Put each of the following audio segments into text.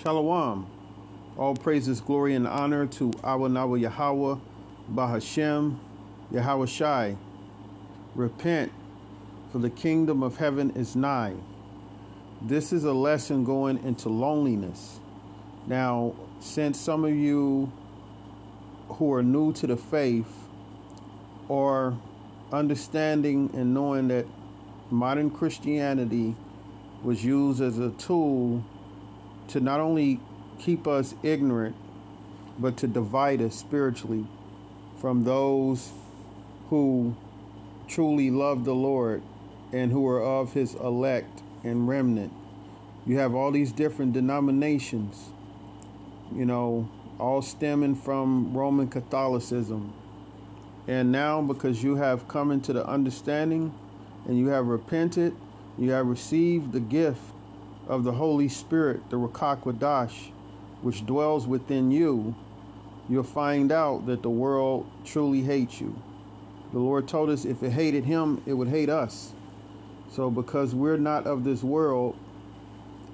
Shalom. All praises, glory, and honor to our Nawa Yahweh, Bahashem, Yahweh Shai. Repent, for the kingdom of heaven is nigh. This is a lesson going into loneliness. Now, since some of you who are new to the faith or understanding and knowing that modern Christianity was used as a tool to not only keep us ignorant, but to divide us spiritually from those who truly love the Lord and who are of his elect and remnant. You have all these different denominations, you know, all stemming from Roman Catholicism. And now, because you have come into the understanding and you have repented, you have received the gift of the Holy Spirit, the Rakakwadash, which dwells within you, you'll find out that the world truly hates you. The Lord told us if it hated him, it would hate us. So, because we're not of this world,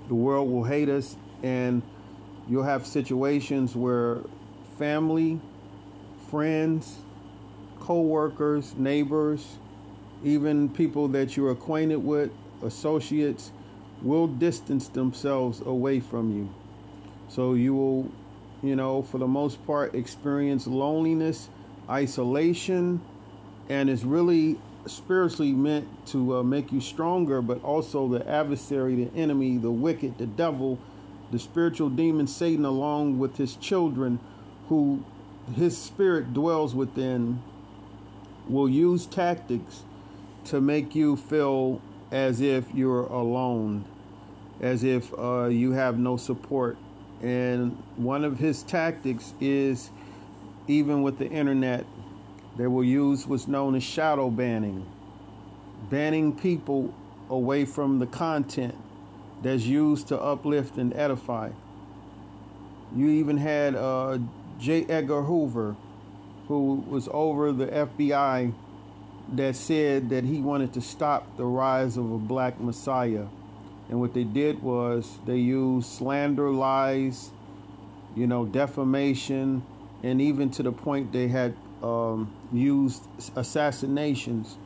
the world will hate us, and you'll have situations where family, friends, co workers, neighbors, even people that you're acquainted with, associates, will distance themselves away from you. So you will, you know, for the most part, experience loneliness, isolation, and it's really spiritually meant to uh, make you stronger, but also the adversary, the enemy, the wicked, the devil, the spiritual demon Satan, along with his children, who his spirit dwells within, will use tactics to make you feel as if you're alone as if uh, you have no support. And one of his tactics is even with the internet, they will use what's known as shadow banning, banning people away from the content that's used to uplift and edify. You even had uh, J. Edgar Hoover, who was over the FBI, that said that he wanted to stop the rise of a black messiah. And what they did was they used slander, lies, you know, defamation, and even to the point they had um, used assassinations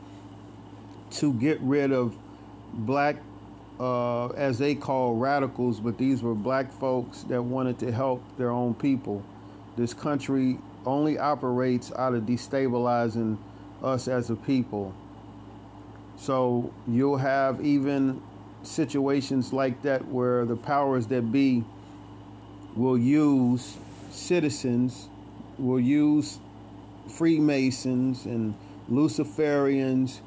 to get rid of black, uh, as they call radicals, but these were black folks that wanted to help their own people. This country only operates out of destabilizing us as a people. So you'll have even situations like that where the powers that be will use citizens, will use Freemasons and Luciferians,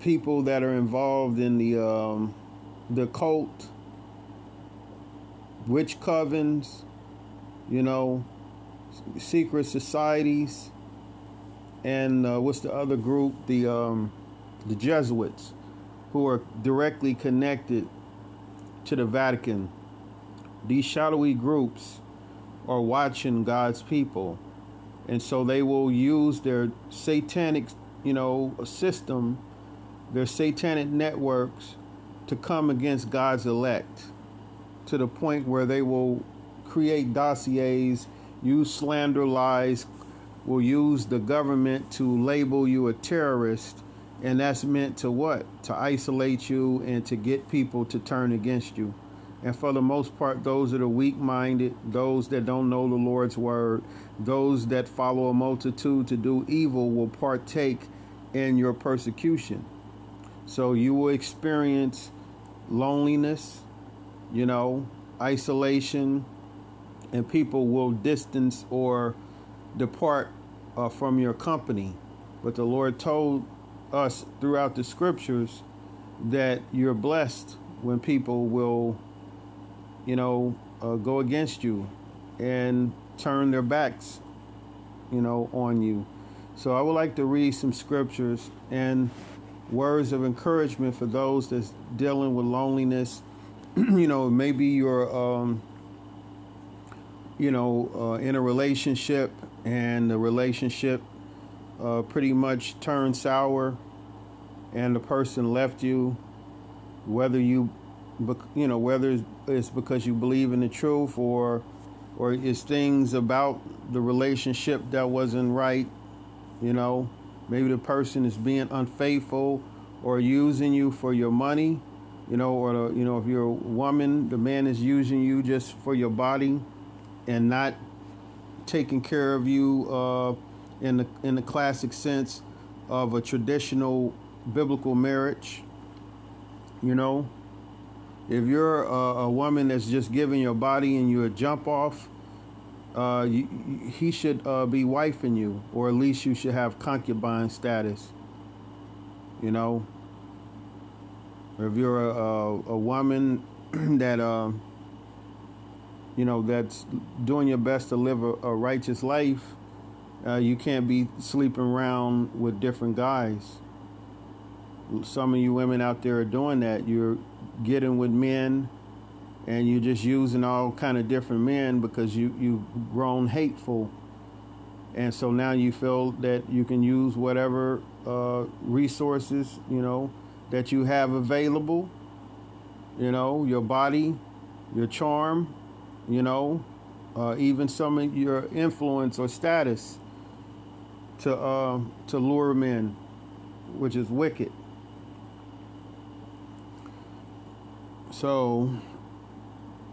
people that are involved in the um, the cult, witch covens, you know, secret societies, and uh, what's the other group? The um, the Jesuits who are directly connected to the Vatican. These shadowy groups are watching God's people. And so they will use their satanic, you know, system, their satanic networks to come against God's elect to the point where they will create dossiers, use slander lies, will use the government to label you a terrorist and that's meant to what? To isolate you and to get people to turn against you. And for the most part, those that are weak minded, those that don't know the Lord's word, those that follow a multitude to do evil will partake in your persecution. So you will experience loneliness, you know, isolation, and people will distance or depart uh, from your company. But the Lord told us throughout the scriptures that you're blessed when people will, you know, uh, go against you and turn their backs, you know, on you. So I would like to read some scriptures and words of encouragement for those that's dealing with loneliness. you know, maybe you're, um, you know, uh, in a relationship and the relationship uh, pretty much turned sour and the person left you, whether you you know, whether it's because you believe in the truth or or it's things about the relationship that wasn't right, you know, maybe the person is being unfaithful or using you for your money, you know, or you know, if you're a woman, the man is using you just for your body and not taking care of you uh, in the in the classic sense of a traditional biblical marriage. You know, if you're a, a woman that's just giving your body and you're a jump off, uh, you, he should uh, be wifing you, or at least you should have concubine status. You know, if you're a, a, a woman that, uh, you know, that's doing your best to live a, a righteous life, uh, you can't be sleeping around with different guys. Some of you women out there are doing that. You're getting with men and you're just using all kind of different men because you you've grown hateful. And so now you feel that you can use whatever uh, resources you know that you have available you know your body your charm you know uh, even some of your influence or status to uh, to lure men which is wicked So,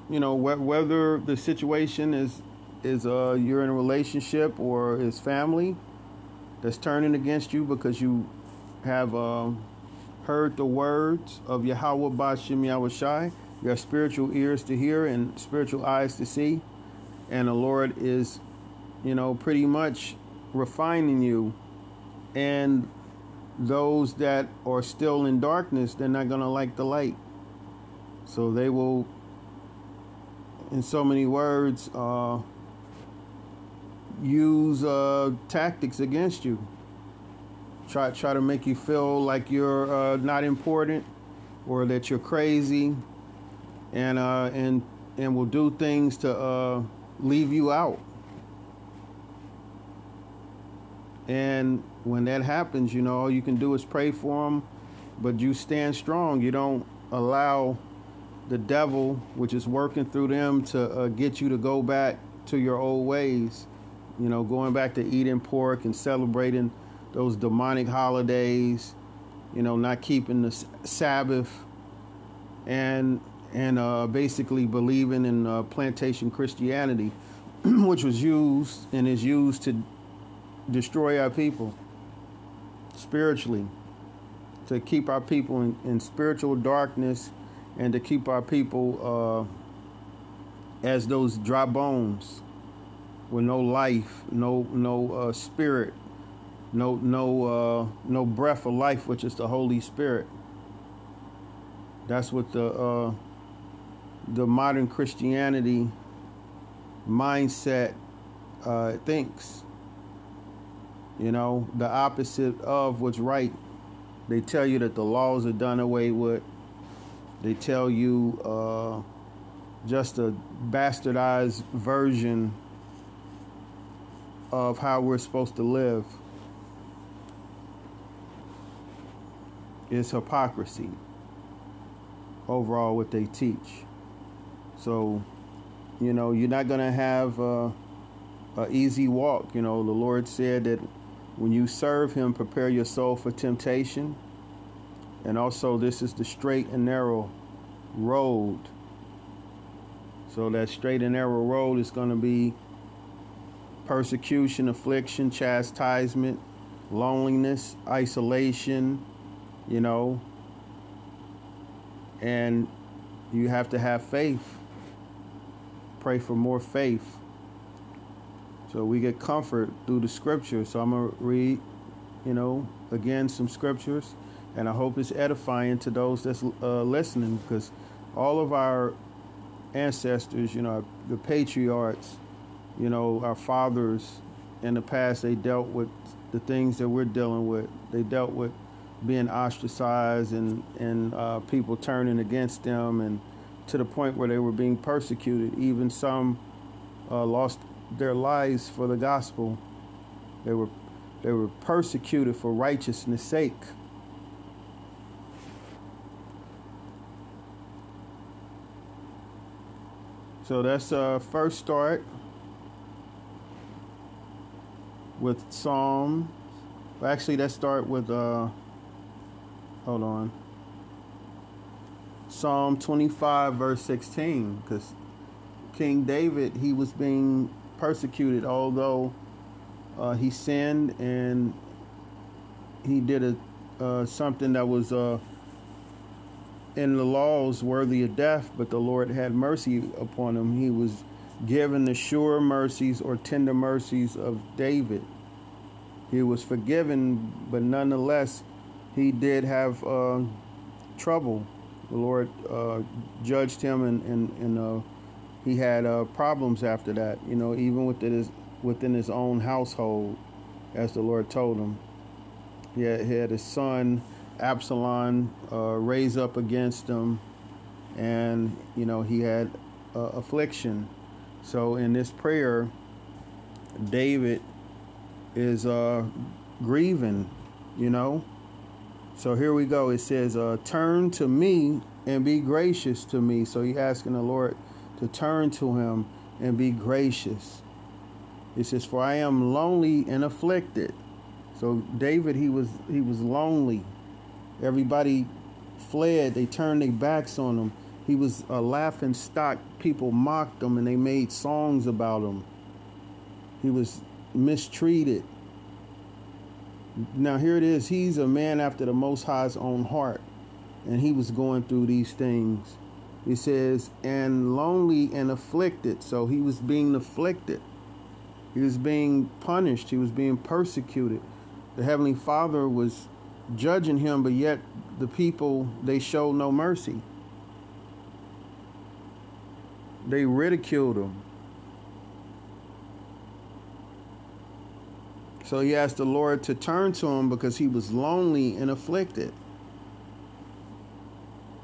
you know, wh- whether the situation is is uh, you're in a relationship or is family that's turning against you because you have uh, heard the words of Yahweh Bashim Yahushai. You have spiritual ears to hear and spiritual eyes to see. And the Lord is, you know, pretty much refining you. And those that are still in darkness, they're not going to like the light. So they will, in so many words, uh, use uh, tactics against you. Try try to make you feel like you're uh, not important or that you're crazy, and uh, and and will do things to uh, leave you out. And when that happens, you know, all you can do is pray for them, but you stand strong. You don't allow the devil, which is working through them to uh, get you to go back to your old ways. You know, going back to eating pork and celebrating those demonic holidays. You know, not keeping the Sabbath, and and uh, basically believing in uh, plantation Christianity, which was used and is used to destroy our people spiritually, to keep our people in, in spiritual darkness and to keep our people uh, as those dry bones with no life, no no uh, spirit, no no uh, no breath of life, which is the Holy Spirit. That's what the uh, the modern Christianity mindset uh, thinks. You know, the opposite of what's right. They tell you that the laws are done away with they tell you uh, just a bastardized version of how we're supposed to live. It's hypocrisy overall what they teach. So, you know, you're not going to have a, a easy walk. You know, the Lord said that when you serve Him, prepare your soul for temptation and also, this is the straight and narrow road. So, that straight and narrow road is going to be persecution, affliction, chastisement, loneliness, isolation, you know. And you have to have faith. Pray for more faith. So we get comfort through the scriptures. So I'm going to read, you know, again some scriptures and I hope it's edifying to those that's uh, listening because all of our ancestors, you know, the patriarchs, you know, our fathers in the past, they dealt with the things that we're dealing with. They dealt with being ostracized and and uh, people turning against them, and to the point where they were being persecuted. Even some uh, lost their lives for the gospel. They were they were persecuted for righteousness' sake. So that's uh first start with Psalm. Well, actually, let's start with uh. Hold on. Psalm 25, verse 16, because King David he was being persecuted, although uh, he sinned and he did a uh, something that was uh, in the laws worthy of death, but the Lord had mercy upon him. He was given the sure mercies or tender mercies of David. He was forgiven, but nonetheless, he did have uh, trouble. The Lord uh, judged him, and and, and uh, he had uh, problems after that. You know, even within his within his own household, as the Lord told him. He had, he had his son Absalom uh, raise up against him, and you know he had uh, affliction. So in this prayer, David is uh, grieving, you know. So here we go. It says, uh, "Turn to me and be gracious to me." So he's asking the Lord to turn to him and be gracious. It says, "For I am lonely and afflicted." So David, he was he was lonely. Everybody fled. They turned their backs on him. He was a laughing stock. People mocked him and they made songs about him. He was mistreated. Now here it is. He's a man after the Most High's own heart, and he was going through these things. He says, and lonely and afflicted. So he was being afflicted. He was being punished. He was being persecuted. The Heavenly Father was judging him, but yet the people, they showed no mercy. They ridiculed him. So he asked the Lord to turn to him because he was lonely and afflicted.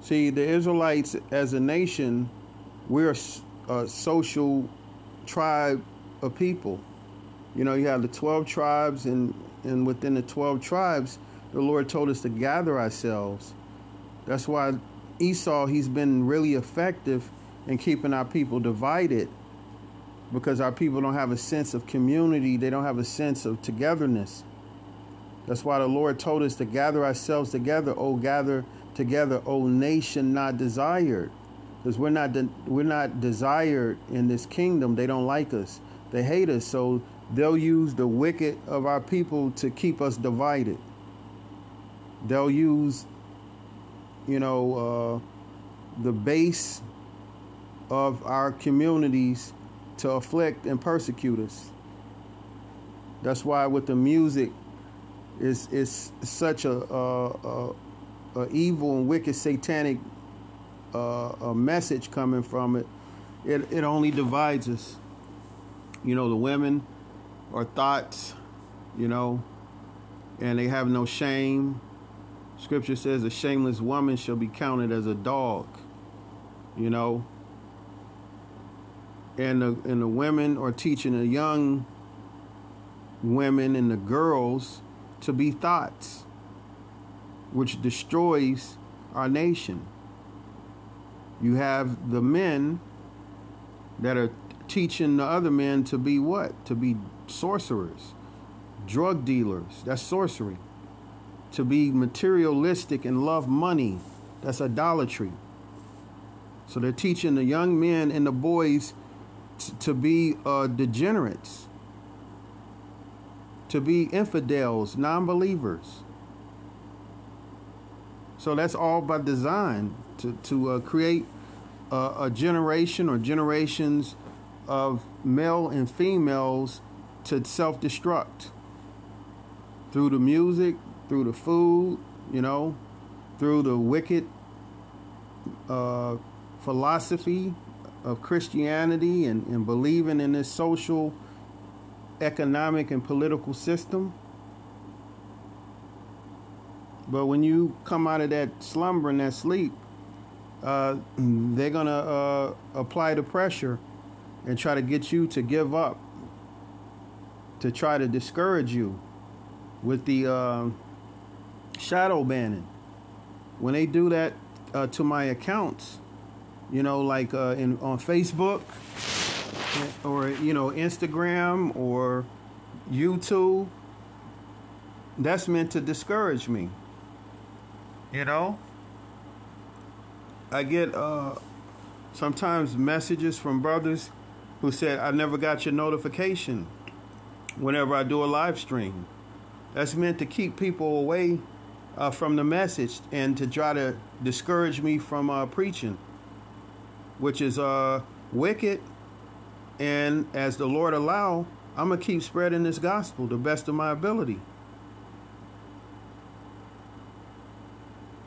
See, the Israelites as a nation, we're a social tribe of people. You know, you have the 12 tribes, and, and within the 12 tribes, the Lord told us to gather ourselves. That's why Esau, he's been really effective in keeping our people divided because our people don't have a sense of community, they don't have a sense of togetherness. That's why the Lord told us to gather ourselves together, oh gather together, oh nation not desired. Because we're not de- we're not desired in this kingdom. They don't like us. They hate us. So they'll use the wicked of our people to keep us divided. They'll use, you know, uh, the base of our communities to afflict and persecute us. That's why with the music is is such a, a, a, evil and wicked satanic uh, message coming from it. It it only divides us. You know, the women are thoughts, you know, and they have no shame. Scripture says a shameless woman shall be counted as a dog. You know, and the, and the women are teaching the young women and the girls to be thoughts, which destroys our nation. You have the men that are teaching the other men to be what? To be sorcerers, drug dealers. That's sorcery. To be materialistic and love money. That's idolatry. So they're teaching the young men and the boys to be uh, degenerates, to be infidels, non believers. So that's all by design to, to uh, create a, a generation or generations of male and females to self destruct through the music, through the food, you know, through the wicked uh, philosophy of Christianity and, and believing in this social, economic, and political system. But when you come out of that slumber and that sleep, uh, they're going to uh, apply the pressure and try to get you to give up, to try to discourage you with the uh, shadow banning. When they do that uh, to my accounts, you know, like uh, in on Facebook or you know Instagram or YouTube, that's meant to discourage me. You know, I get uh, sometimes messages from brothers who said, "I never got your notification." Whenever I do a live stream, that's meant to keep people away uh, from the message and to try to discourage me from uh, preaching, which is uh, wicked. And as the Lord allow, I'm gonna keep spreading this gospel the best of my ability.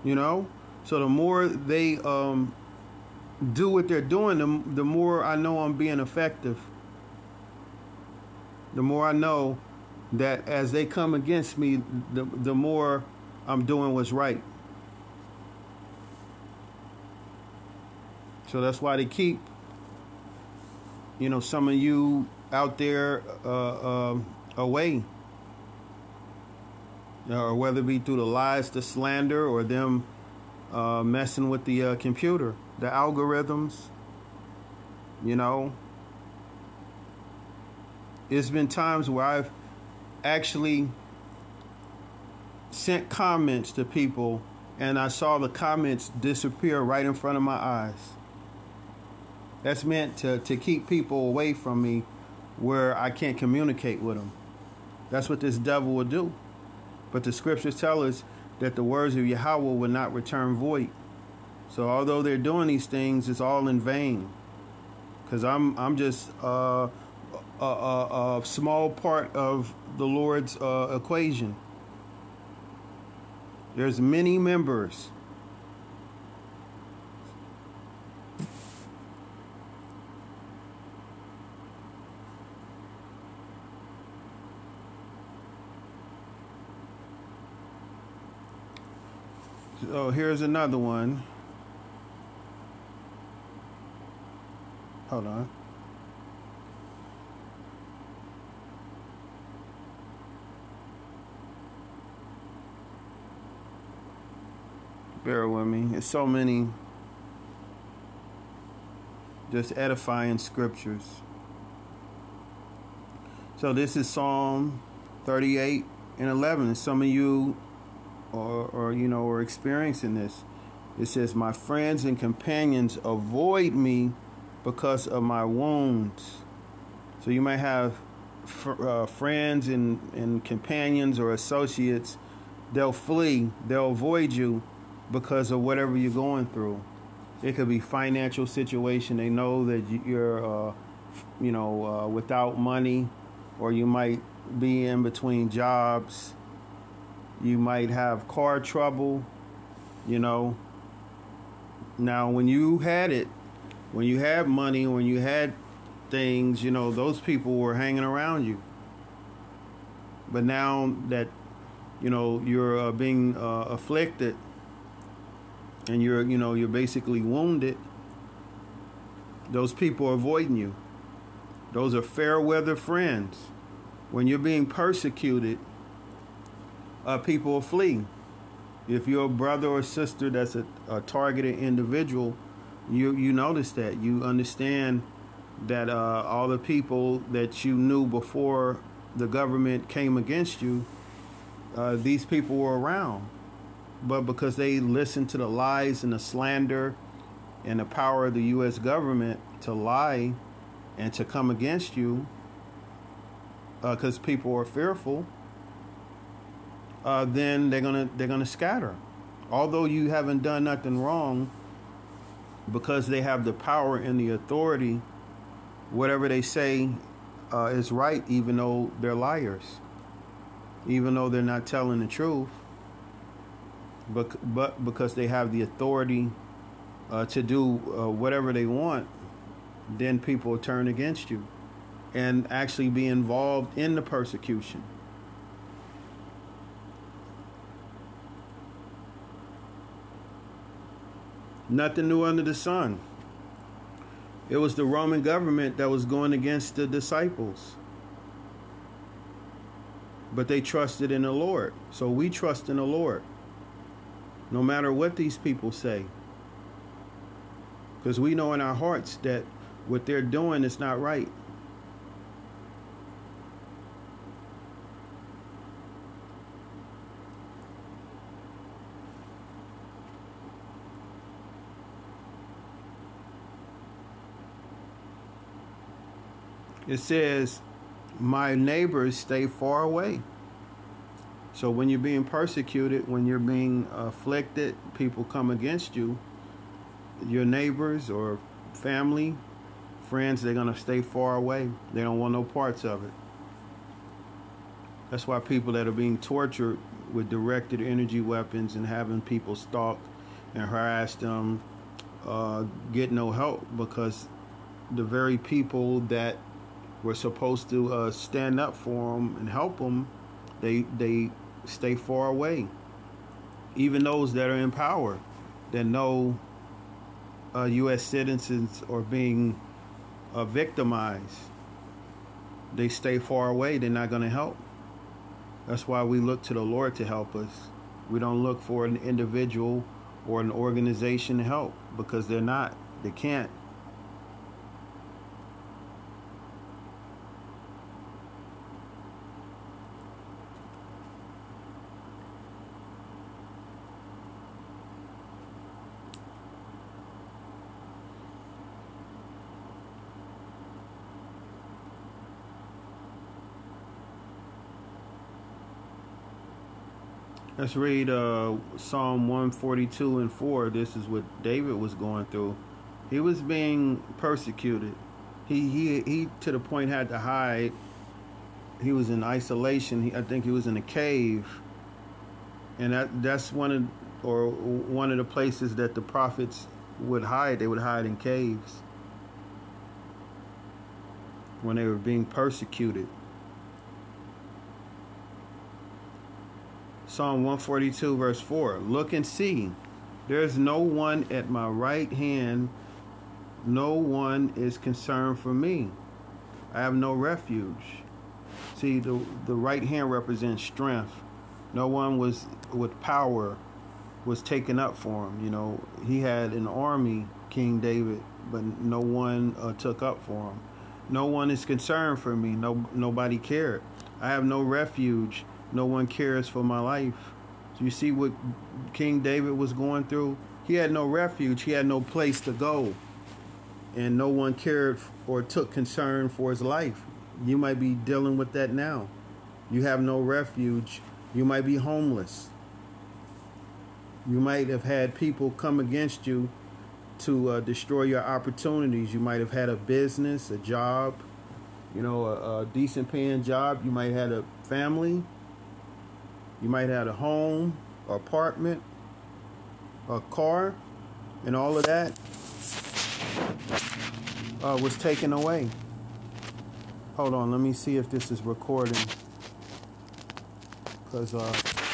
You know, so the more they um, do what they're doing, the, the more I know I'm being effective. The more I know that as they come against me, the the more I'm doing what's right. So that's why they keep, you know, some of you out there uh, uh, away. Or whether it be through the lies, the slander, or them uh, messing with the uh, computer, the algorithms, you know. It's been times where I've actually sent comments to people and I saw the comments disappear right in front of my eyes. That's meant to, to keep people away from me where I can't communicate with them. That's what this devil will do. But the scriptures tell us that the words of Yahweh will not return void. So although they're doing these things, it's all in vain. Because I'm I'm just uh, a, a, a, small part of the Lord's uh, equation. There's many members. So here's another one. Hold on. Bear with me. There's so many just edifying scriptures. So this is Psalm 38 and 11. And some of you or, or you know are experiencing this. It says, "My friends and companions avoid me because of my wounds." So you might have fr- uh, friends and, and companions or associates. They'll flee. They'll avoid you because of whatever you're going through. It could be financial situation. They know that you're, uh, you know, uh, without money, or you might be in between jobs. You might have car trouble, you know. Now, when you had it, when you had money, when you had things, you know, those people were hanging around you. But now that, you know, you're uh, being uh, afflicted and you're you know you're basically wounded those people are avoiding you those are fair weather friends when you're being persecuted uh, people will flee if you're a brother or sister that's a, a targeted individual you you notice that you understand that uh, all the people that you knew before the government came against you uh, these people were around but because they listen to the lies and the slander and the power of the U.S. government to lie and to come against you, because uh, people are fearful, uh, then they're gonna they're gonna scatter. Although you haven't done nothing wrong, because they have the power and the authority, whatever they say uh, is right, even though they're liars, even though they're not telling the truth but, but because they have the authority uh, to do uh, whatever they want, then people turn against you and actually be involved in the persecution. Nothing new under the sun. It was the Roman government that was going against the disciples. But they trusted in the Lord. So we trust in the Lord no matter what these people say. Because we know in our hearts that what they're doing is not right. It says, My neighbors stay far away. So when you're being persecuted, when you're being afflicted, people come against you, your neighbors or family, friends, they're going to stay far away. They don't want no parts of it. That's why people that are being tortured with directed energy weapons and having people stalk and harass them uh, get no help because the very people that were supposed to uh, stand up for them and help them, they they stay far away. Even those that are in power, that know uh, U.S. citizens are being uh, victimized, they stay far away. They're not going to help. That's why we look to the Lord to help us. We don't look for an individual or an organization to help because they're not. They can't. Let's read uh, Psalm 142 and 4. This is what David was going through. He was being persecuted. He he he to the point had to hide. He was in isolation. He, I think he was in a cave. And that that's one of or one of the places that the prophets would hide. They would hide in caves when they were being persecuted. Psalm 142, verse 4 Look and see, there is no one at my right hand, no one is concerned for me. I have no refuge. See, the, the right hand represents strength. No one was with power was taken up for him. You know, he had an army, King David, but no one uh, took up for him. No one is concerned for me. No, nobody cared. I have no refuge no one cares for my life. So you see what King David was going through? He had no refuge, he had no place to go. And no one cared or took concern for his life. You might be dealing with that now. You have no refuge. You might be homeless. You might have had people come against you to uh, destroy your opportunities. You might have had a business, a job, you know, a, a decent paying job. You might have had a family. You might have a home, apartment, a car, and all of that uh, was taken away. Hold on, let me see if this is recording. Because uh,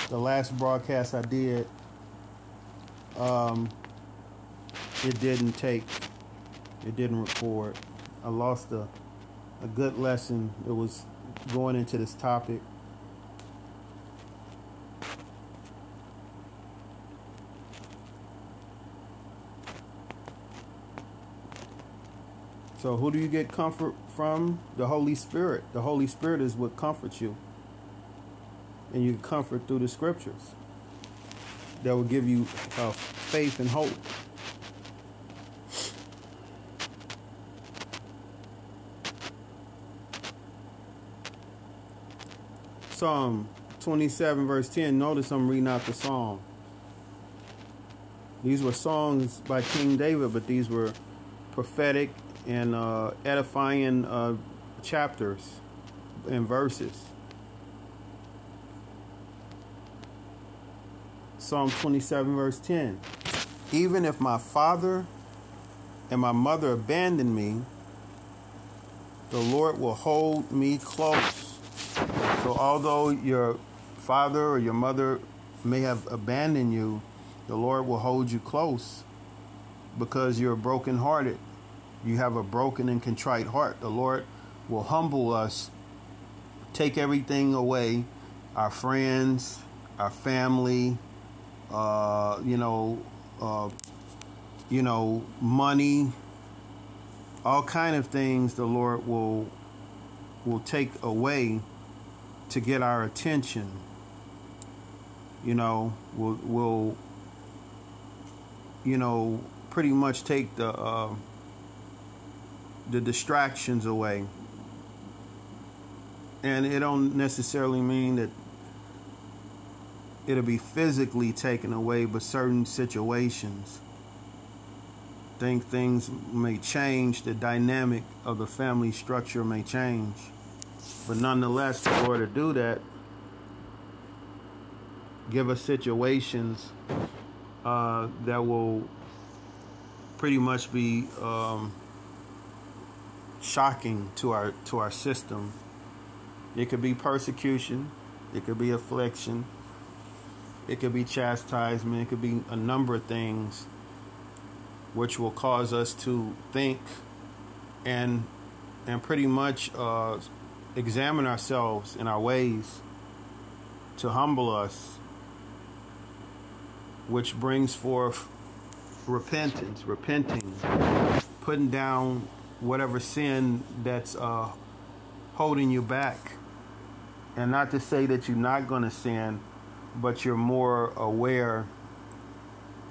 the last broadcast I did, um, it didn't take, it didn't record. I lost a, a good lesson that was going into this topic. So, who do you get comfort from? The Holy Spirit. The Holy Spirit is what comforts you. And you comfort through the scriptures that will give you uh, faith and hope. Psalm 27, verse 10. Notice I'm reading out the psalm. These were songs by King David, but these were prophetic and uh, edifying uh, chapters and verses. Psalm 27, verse 10. Even if my father and my mother abandon me, the Lord will hold me close. So, although your father or your mother may have abandoned you, the Lord will hold you close because you're brokenhearted you have a broken and contrite heart, the Lord will humble us, take everything away our friends, our family, uh, you know, uh, you know, money, all kind of things the Lord will will take away to get our attention. You know, will will you know pretty much take the uh, the distractions away. And it don't necessarily mean that it'll be physically taken away, but certain situations think things may change, the dynamic of the family structure may change. But nonetheless, in order to do that, give us situations uh, that will pretty much be um, shocking to our to our system. It could be persecution, it could be affliction, it could be chastisement, it could be a number of things which will cause us to think and and pretty much uh, examine ourselves in our ways to humble us, which brings forth repentance, repenting, putting down whatever sin that's uh, holding you back. And not to say that you're not going to sin, but you're more aware,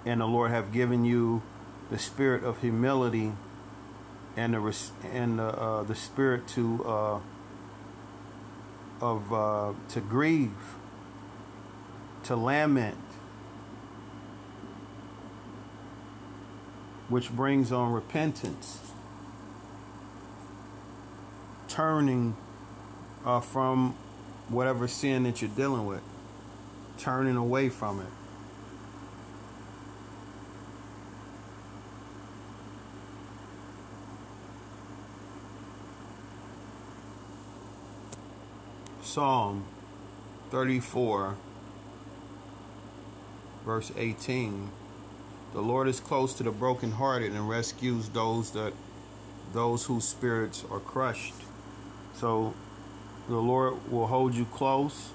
and the Lord have given you the spirit of humility and the and the, uh, the spirit to uh, of uh, to grieve, to lament, which brings on repentance, turning uh, from whatever sin that you're dealing with, turning away from it. Psalm 34, verse 18. The Lord is close to the brokenhearted and rescues those that those whose spirits are crushed. So the Lord will hold you close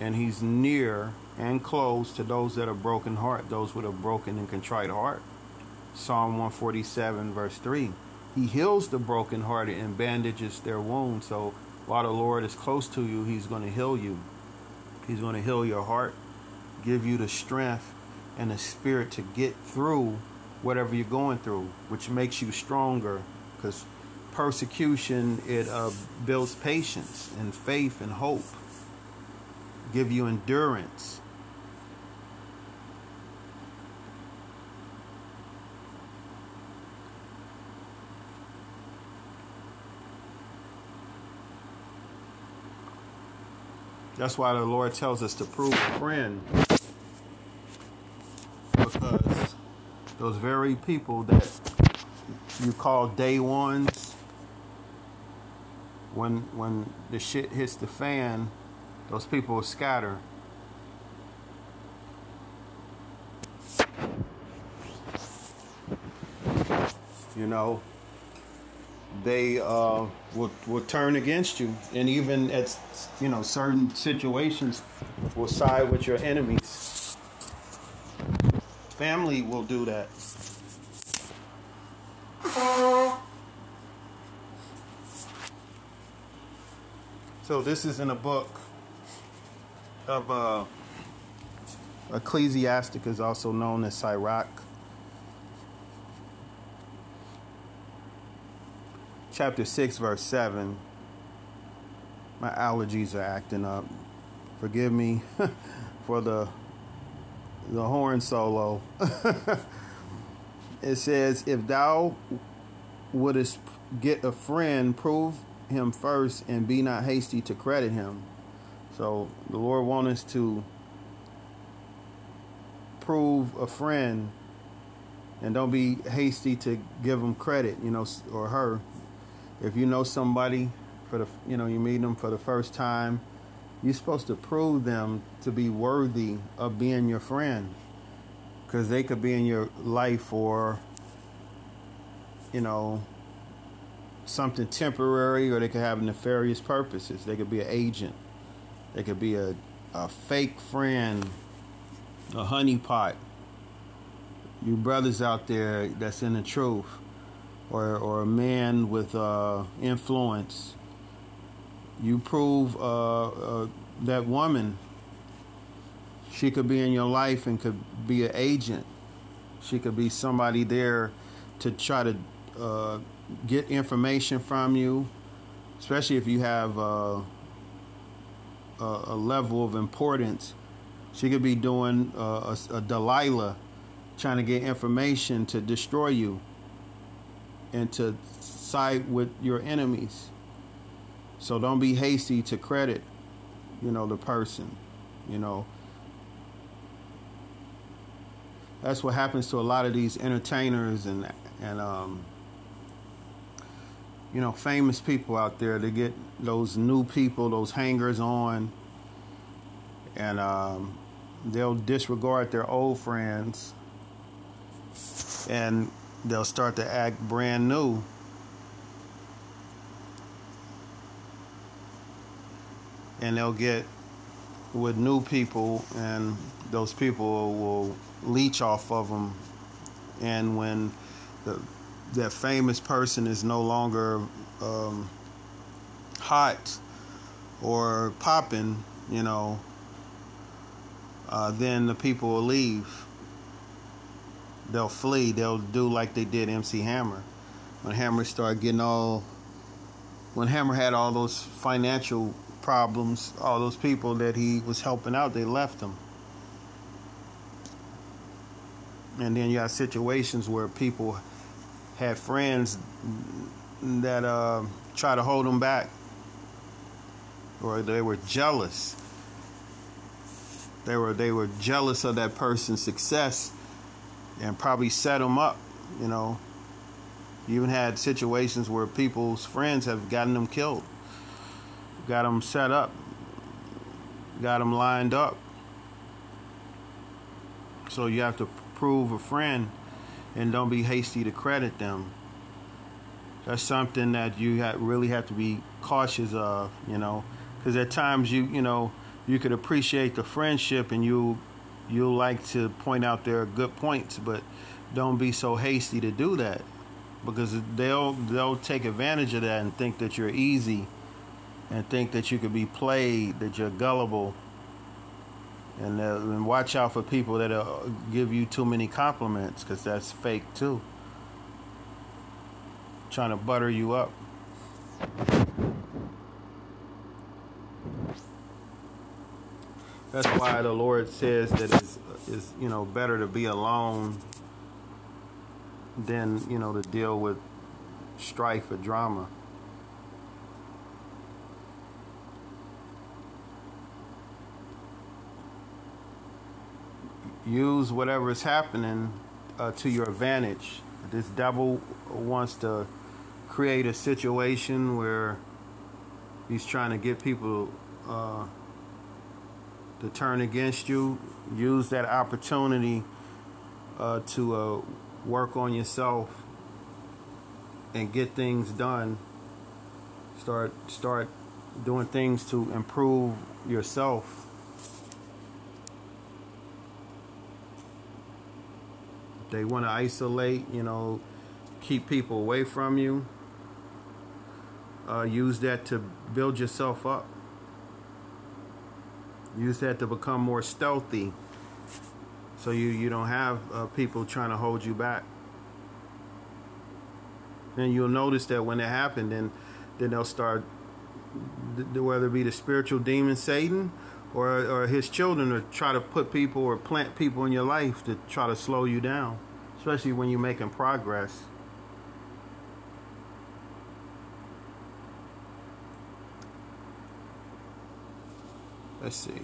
and he's near and close to those that are broken heart, those with a broken and contrite heart. Psalm 147 verse 3. He heals the brokenhearted and bandages their wounds. So while the Lord is close to you, He's going to heal you. He's going to heal your heart, give you the strength and the spirit to get through whatever you're going through, which makes you stronger. Because persecution it uh, builds patience and faith and hope, give you endurance. That's why the Lord tells us to prove a friend. Because those very people that you call day ones, when when the shit hits the fan, those people will scatter. You know, they uh, will will turn against you, and even at you know certain situations, will side with your enemies. Family will do that. So this is in a book of uh, Ecclesiasticus, also known as Sirach. chapter 6, verse 7. My allergies are acting up. Forgive me for the the horn solo. it says, If thou wouldest get a friend, prove him first and be not hasty to credit him. So the Lord wants us to prove a friend and don't be hasty to give him credit, you know, or her if you know somebody for the you know you meet them for the first time you're supposed to prove them to be worthy of being your friend because they could be in your life for you know something temporary or they could have nefarious purposes they could be an agent they could be a, a fake friend a honeypot you brothers out there that's in the truth, or or a man with uh, influence, you prove uh, uh, that woman. She could be in your life and could be an agent. She could be somebody there to try to uh, get information from you, especially if you have uh, a, a, level of importance. She could be doing uh, a, a Delilah, trying to get information to destroy you and to side with your enemies. So don't be hasty to credit, you know, the person, you know. That's what happens to a lot of these entertainers and and um, you know famous people out there. They get those new people, those hangers on, and um, they'll disregard their old friends, and they'll start to act brand new. And they'll get with new people, and those people will leech off of them. And when the that famous person is no longer um, hot or popping, you know, uh, then the people will leave. They'll flee. They'll do like they did MC Hammer. When Hammer started getting all, when Hammer had all those financial problems, all those people that he was helping out, they left him. And then you have situations where people had friends that uh, try to hold them back, or they were jealous. They were they were jealous of that person's success, and probably set them up. You know, you even had situations where people's friends have gotten them killed, got them set up, got them lined up. So you have to prove a friend and don't be hasty to credit them. That's something that you really have to be cautious of, you know, because at times you you know you could appreciate the friendship and you you like to point out their good points, but don't be so hasty to do that. Because they'll they'll take advantage of that and think that you're easy and think that you could be played, that you're gullible and, uh, and watch out for people that give you too many compliments because that's fake too. Trying to butter you up. That's why the Lord says that it's, it's you know better to be alone than you know to deal with strife or drama. Use whatever is happening uh, to your advantage. This devil wants to create a situation where he's trying to get people uh, to turn against you. Use that opportunity uh, to uh, work on yourself and get things done. Start start doing things to improve yourself They want to isolate, you know, keep people away from you. Uh, use that to build yourself up. Use that to become more stealthy so you, you don't have uh, people trying to hold you back. And you'll notice that when it happens, then, then they'll start, whether it be the spiritual demon Satan or, or his children to try to put people or plant people in your life to try to slow you down, especially when you're making progress. Let's see.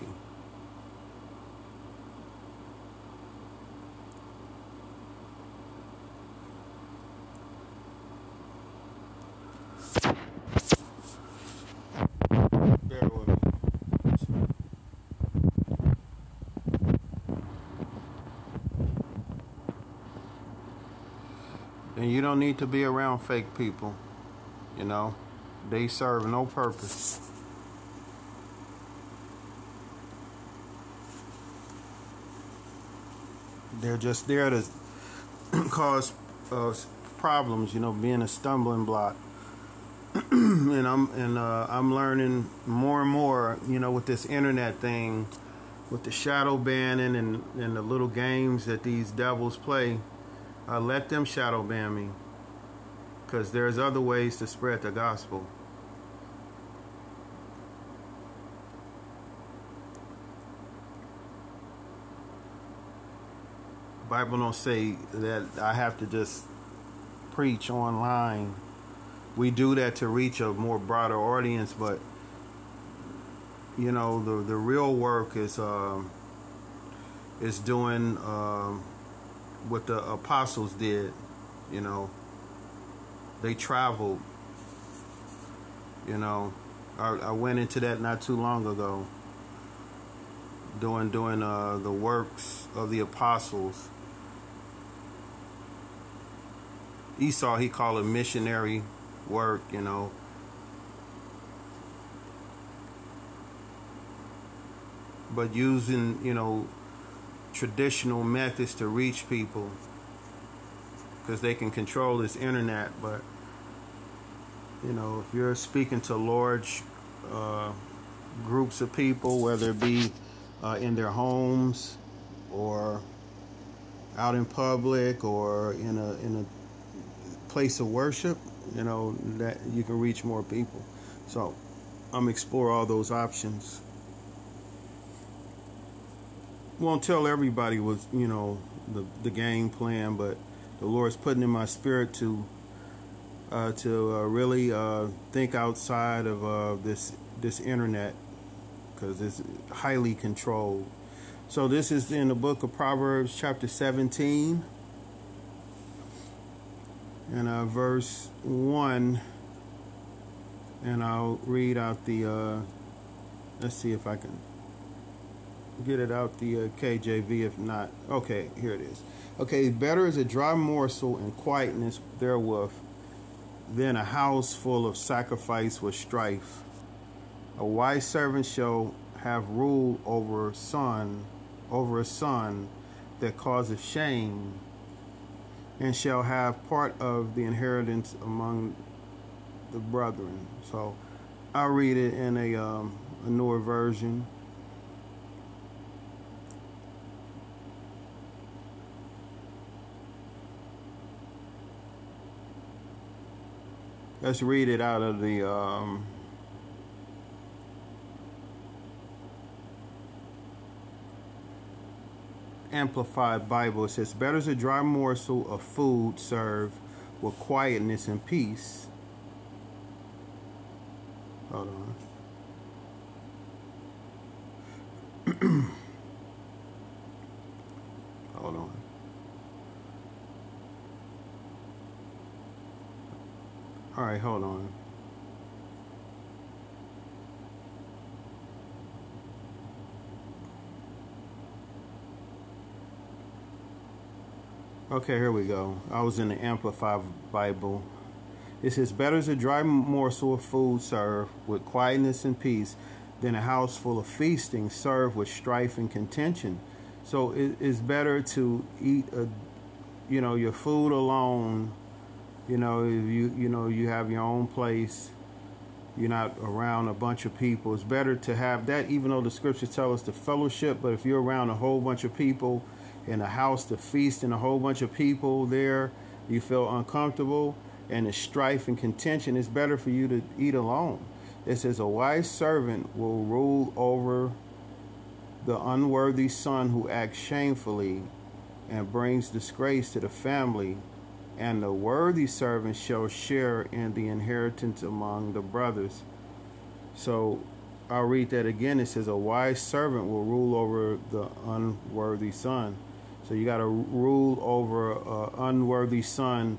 And you don't need to be around fake people. You know, they serve no purpose. They're just there to cause uh, problems. You know, being a stumbling block. and I'm and uh, I'm learning more and more. You know, with this internet thing, with the shadow banning and and the little games that these devils play. I let them shadow ban me, because there's other ways to spread the gospel. Bible don't say that I have to just preach online. We do that to reach a more broader audience, but you know the the real work is uh, is doing uh, what the apostles did. You know, they traveled. You know, I, I went into that not too long ago. Doing doing uh, the works of the apostles Esau, he called it missionary work, you know. But using, you know, traditional methods to reach people because they can control this internet. But, you know, if you're speaking to large uh, groups of people, whether it be uh, in their homes or out in public or in a in a place of worship, you know, that you can reach more people. So I'm explore all those options. Won't tell everybody what you know the the game plan, but the Lord's putting in my spirit to uh, to uh, really uh, think outside of uh, this this internet because it's highly controlled. So this is in the book of Proverbs, chapter 17 and uh, verse 1 and I'll read out the uh, let's see if I can get it out the uh, KJV if not okay here it is okay better is a dry morsel and quietness therewith than a house full of sacrifice with strife a wise servant shall have rule over a son over a son that causeth shame and shall have part of the inheritance among the brethren. So I'll read it in a, um, a newer version. Let's read it out of the um, Amplified Bible, it says, Better is a dry morsel of food served with quietness and peace. Hold on. Hold on. All right, hold on. Okay, here we go. I was in the Amplified Bible. It says, Better is a dry morsel of food served with quietness and peace than a house full of feasting served with strife and contention. So it, it's better to eat a, you know, your food alone. You know, you you know you have your own place. You're not around a bunch of people. It's better to have that, even though the scriptures tell us to fellowship. But if you're around a whole bunch of people in a house to feast and a whole bunch of people there, you feel uncomfortable and it's strife and contention, it's better for you to eat alone. It says, A wise servant will rule over the unworthy son who acts shamefully and brings disgrace to the family, and the worthy servant shall share in the inheritance among the brothers. So I'll read that again. It says, A wise servant will rule over the unworthy son. So you got to rule over an unworthy son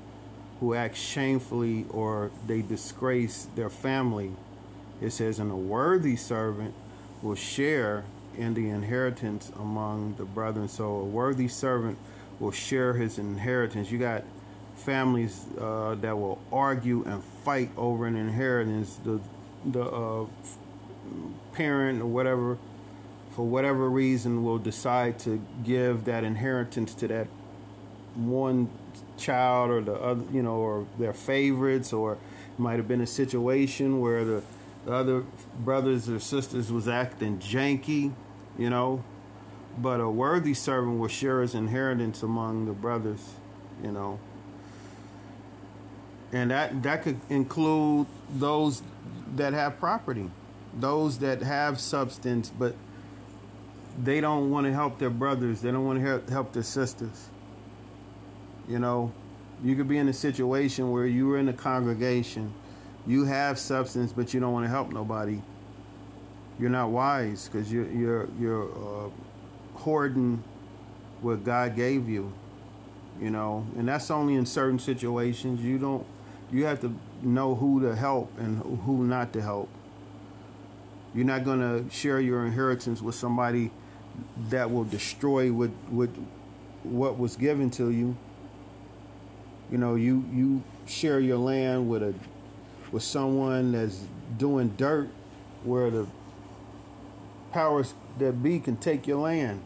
who acts shamefully or they disgrace their family. It says, and a worthy servant will share in the inheritance among the brethren. So a worthy servant will share his inheritance. You got families uh, that will argue and fight over an inheritance. The the uh, parent or whatever for whatever reason will decide to give that inheritance to that one child or the other, you know, or their favorites, or it might have been a situation where the, the other brothers or sisters was acting janky, you know. But a worthy servant will share his inheritance among the brothers, you know. And that that could include those that have property, those that have substance, but they don't want to help their brothers. They don't want to help their sisters. You know, you could be in a situation where you were in a congregation, you have substance, but you don't want to help nobody. You're not wise because you're you're you're uh, hoarding what God gave you. You know, and that's only in certain situations. You don't. You have to know who to help and who not to help. You're not going to share your inheritance with somebody that will destroy what what what was given to you. You know, you you share your land with a with someone that's doing dirt where the powers that be can take your land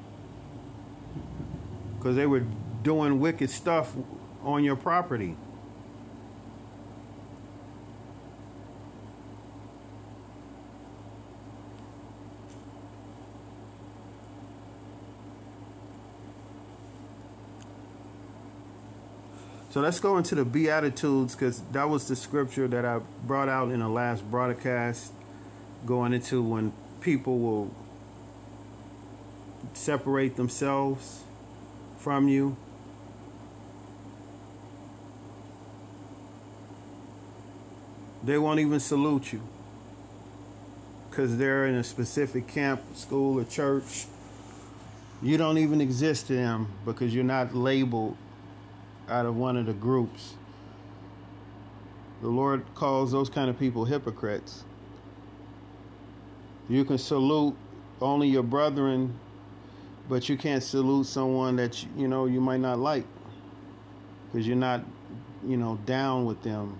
because they were doing wicked stuff on your property. So let's go into the Beatitudes because that was the scripture that I brought out in the last broadcast, going into when people will separate themselves from you. They won't even salute you because they're in a specific camp, school, or church. You don't even exist to them because you're not labeled out of one of the groups. The Lord calls those kind of people hypocrites. You can salute only your brethren, but you can't salute someone that you know you might not like because you're not, you know, down with them.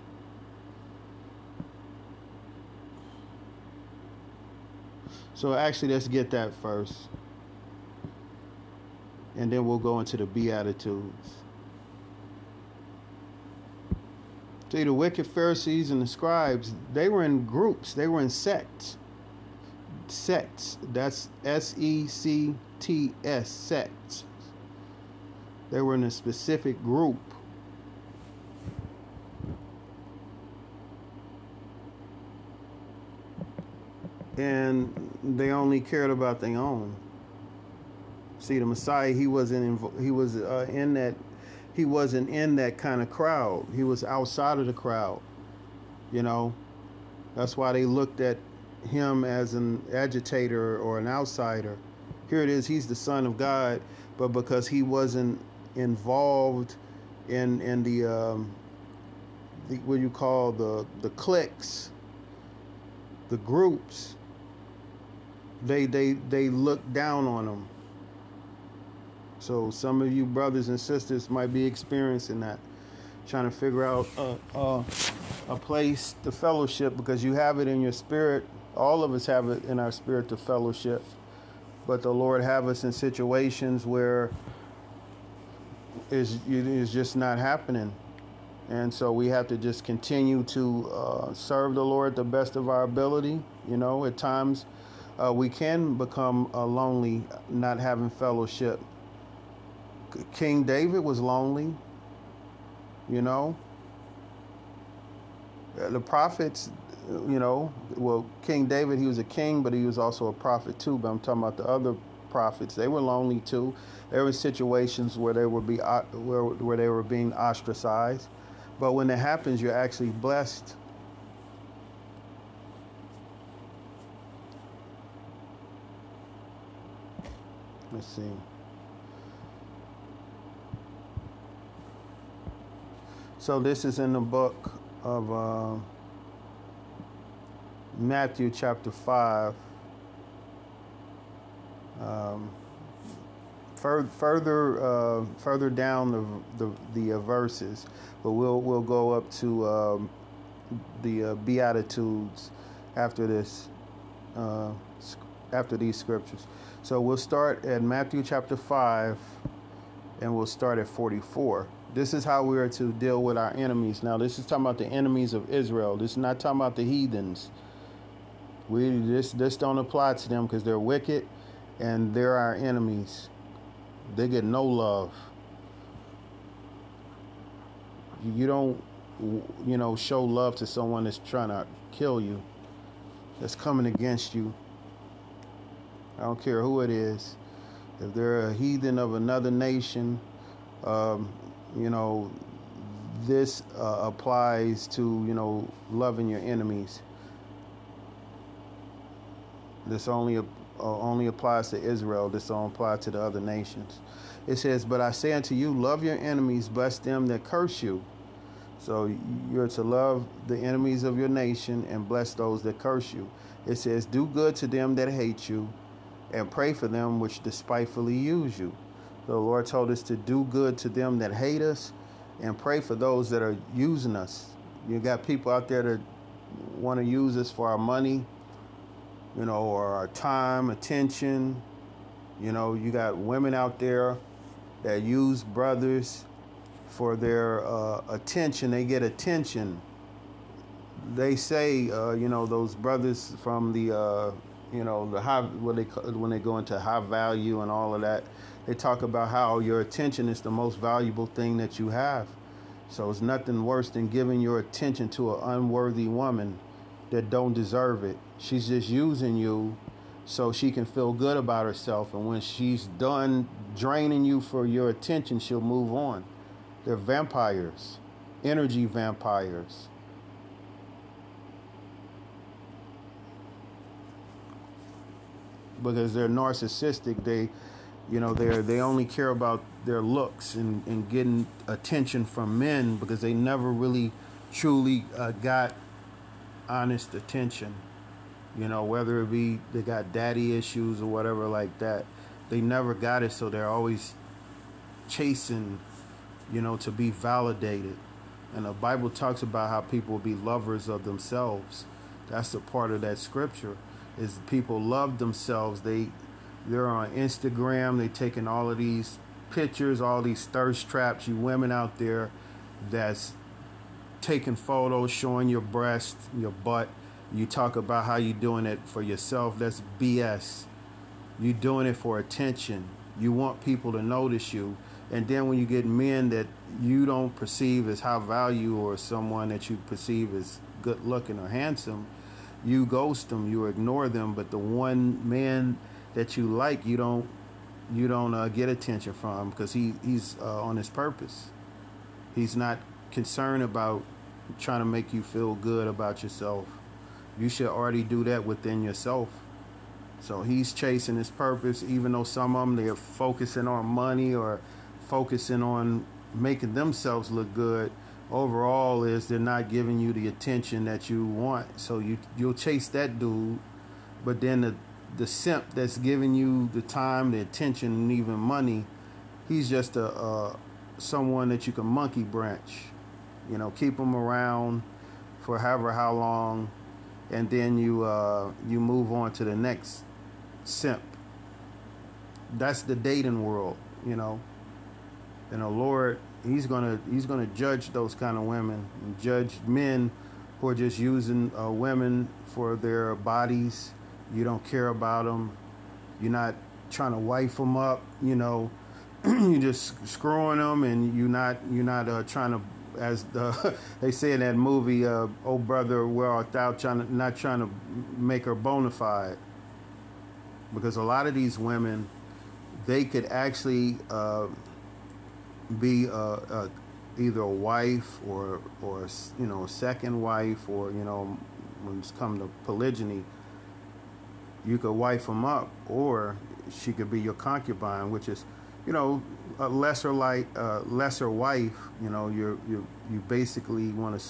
So actually, let's get that first, and then we'll go into the beatitudes. See, the wicked Pharisees and the scribes, they were in groups, they were in sects. Sects. That's S E C T S, sects. They were in a specific group. And they only cared about their own. See, the Messiah, he wasn't in, he was uh, in that he wasn't in that kind of crowd. He was outside of the crowd. You know, that's why they looked at him as an agitator or an outsider. Here it is, he's the son of God, but because he wasn't involved in in the, um, the what you call the the cliques, the groups, they they they looked down on him so some of you brothers and sisters might be experiencing that, trying to figure out a, a, a place to fellowship because you have it in your spirit. All of us have it in our spirit to fellowship, but the Lord have us in situations where is is just not happening, and so we have to just continue to uh, serve the Lord the best of our ability. You know, at times uh, we can become uh, lonely, not having fellowship King David was lonely, you know. Uh, the prophets, you know, well, King David, he was a king, but he was also a prophet too. But I'm talking about the other prophets. They were lonely too. There were situations where they were be uh, where where they were being ostracized, but when it happens, you're actually blessed. Let's see. So this is in the book of uh, Matthew chapter five. Um, further further uh, further down the the, the uh, verses, but we'll we'll go up to um, the uh, beatitudes after this uh, after these scriptures. So we'll start at Matthew chapter five and we'll start at 44. This is how we are to deal with our enemies. Now, this is talking about the enemies of Israel. This is not talking about the heathens. We this this don't apply to them because they're wicked and they're our enemies. They get no love. You don't you know show love to someone that's trying to kill you. That's coming against you. I don't care who it is. If they're a heathen of another nation, um, you know, this uh, applies to, you know, loving your enemies. This only uh, only applies to Israel. This don't apply to the other nations. It says, "But I say unto you, love your enemies, bless them that curse you." So you're to love the enemies of your nation and bless those that curse you. It says, "Do good to them that hate you, and pray for them which despitefully use you." The Lord told us to do good to them that hate us, and pray for those that are using us. You got people out there that want to use us for our money you know, or our time, attention. You know, you got women out there that use brothers for their uh, attention. They get attention. They say, uh, you know, those brothers from the, uh, you know, the high what they when they go into high value and all of that. They talk about how your attention is the most valuable thing that you have. So it's nothing worse than giving your attention to an unworthy woman that don't deserve it. She's just using you so she can feel good about herself. And when she's done draining you for your attention, she'll move on. They're vampires, energy vampires. Because they're narcissistic, they, you know, they they only care about their looks and, and getting attention from men because they never really truly uh, got honest attention. You know, whether it be they got daddy issues or whatever like that. They never got it, so they're always chasing, you know, to be validated. And the Bible talks about how people be lovers of themselves. That's a part of that scripture. Is people love themselves. They they're on Instagram, They're taking all of these pictures, all these thirst traps, you women out there that's taking photos showing your breast, your butt. You talk about how you're doing it for yourself. That's BS. You're doing it for attention. You want people to notice you. And then when you get men that you don't perceive as high value or someone that you perceive as good looking or handsome, you ghost them, you ignore them. But the one man that you like, you don't you don't uh, get attention from because he he's uh, on his purpose. He's not concerned about trying to make you feel good about yourself. You should already do that within yourself. So he's chasing his purpose, even though some of them they're focusing on money or focusing on making themselves look good. Overall, is they're not giving you the attention that you want. So you you'll chase that dude, but then the the simp that's giving you the time, the attention, and even money, he's just a, a someone that you can monkey branch. You know, keep him around for however how long, and then you uh, you move on to the next simp. That's the dating world, you know. And the Lord, He's gonna He's gonna judge those kind of women, and judge men who are just using uh, women for their bodies. You don't care about them. You're not trying to wife them up. You know, you're just screwing them, and you're not you're not uh, trying to as the, they say in that movie, uh, "Oh Brother, Where Art Thou?" Trying to, not trying to make her bona fide, because a lot of these women, they could actually uh, be a, a, either a wife or or you know a second wife, or you know when it's come to polygyny, you could wife them up, or she could be your concubine, which is you know, a lesser like uh, lesser wife, you know, you're you you basically want to,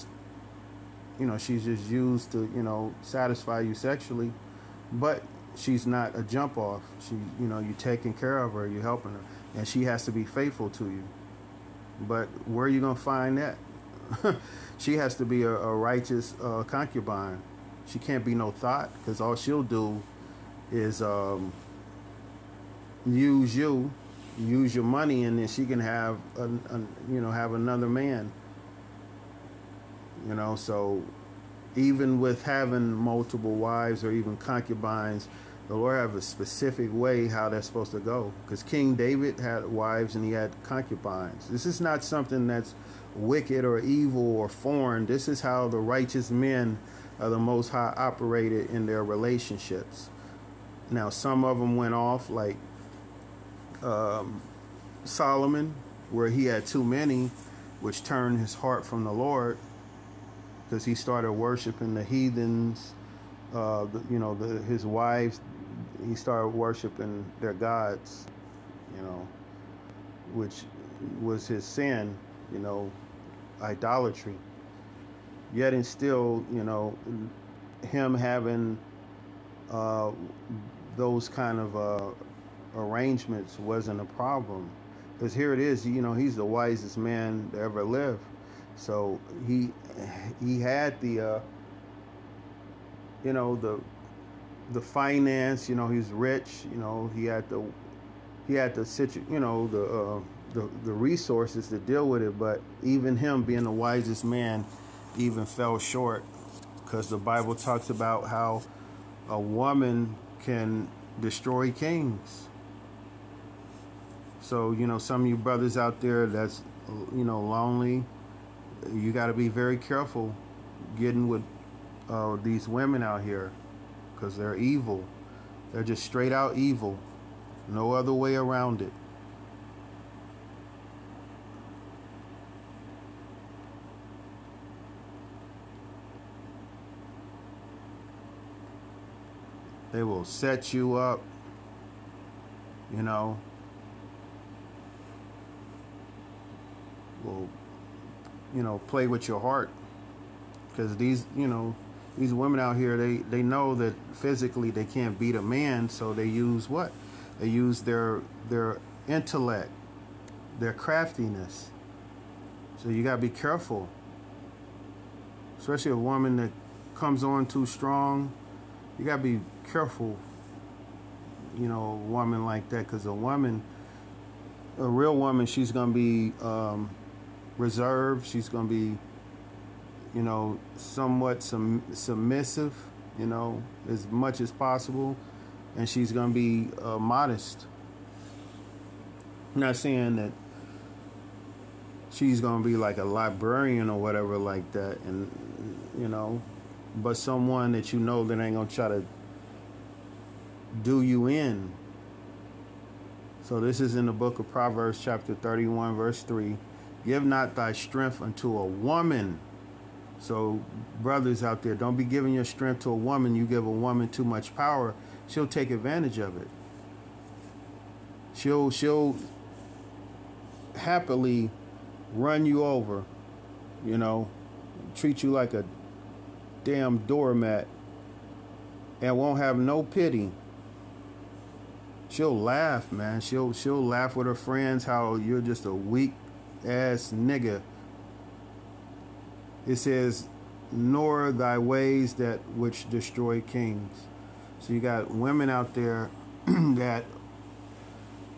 you know, she's just used to you know satisfy you sexually, but she's not a jump off. She you know you're taking care of her, you're helping her, and she has to be faithful to you. But where are you gonna find that? she has to be a, a righteous uh, concubine. She can't be no thought because all she'll do is um, use you use your money and then she can have a, a, you know have another man. You know so even with having multiple wives or even concubines the lord have a specific way how that's supposed to go. Because king david had wives and he had concubines. This is not something that's wicked or evil or foreign. This is how the righteous men of the most high operated in their relationships now some of them went off like um, Solomon, where he had too many, which turned his heart from the Lord, because he started worshiping the heathens, uh, the, you know, the, his wives. He started worshiping their gods, you know, which was his sin, you know, idolatry. Yet and still, you know, him having uh, those kind of uh, arrangements wasn't a problem. Because here it is you know he's the wisest man to ever live. So he he had the uh, you know the the finance you know he's rich you know he had the he had the situ you know the uh, the the resources to deal with it. But even him being the wisest man even fell short. Because the bible talks about how a woman can destroy kings so, you know, some of you brothers out there that's, you know, lonely, you got to be very careful getting with uh, these women out here because they're evil. They're just straight out evil. No other way around it. They will set you up, you know, will, you know, play with your heart. Because these, you know, these women out here, they, they know that physically they can't beat a man, so they use what? They use their their intellect, their craftiness. So you gotta be careful. Especially a woman that comes on too strong. You gotta be careful, you know, a woman like that, because a woman, a real woman, she's gonna be um, reserved. She's to be, you know, somewhat sum- submissive, you know, as much as possible. And she's to be uh, modest. Not saying that she's to be like a librarian or whatever like that. And, you know, but someone that you know that ain't to try to do you in. So this is in the book of Proverbs, chapter 31, verse 3. Give not thy strength unto a woman. So, brothers out there, don't be giving your strength to a woman. You give a woman too much power, she'll take advantage of it. She'll she'll happily run you over, you know, treat you like a damn doormat and won't have no pity. She'll laugh, man. She'll she'll laugh with her friends how you're just a weak ass nigga. It says, nor thy ways that which destroy kings. So you got women out there that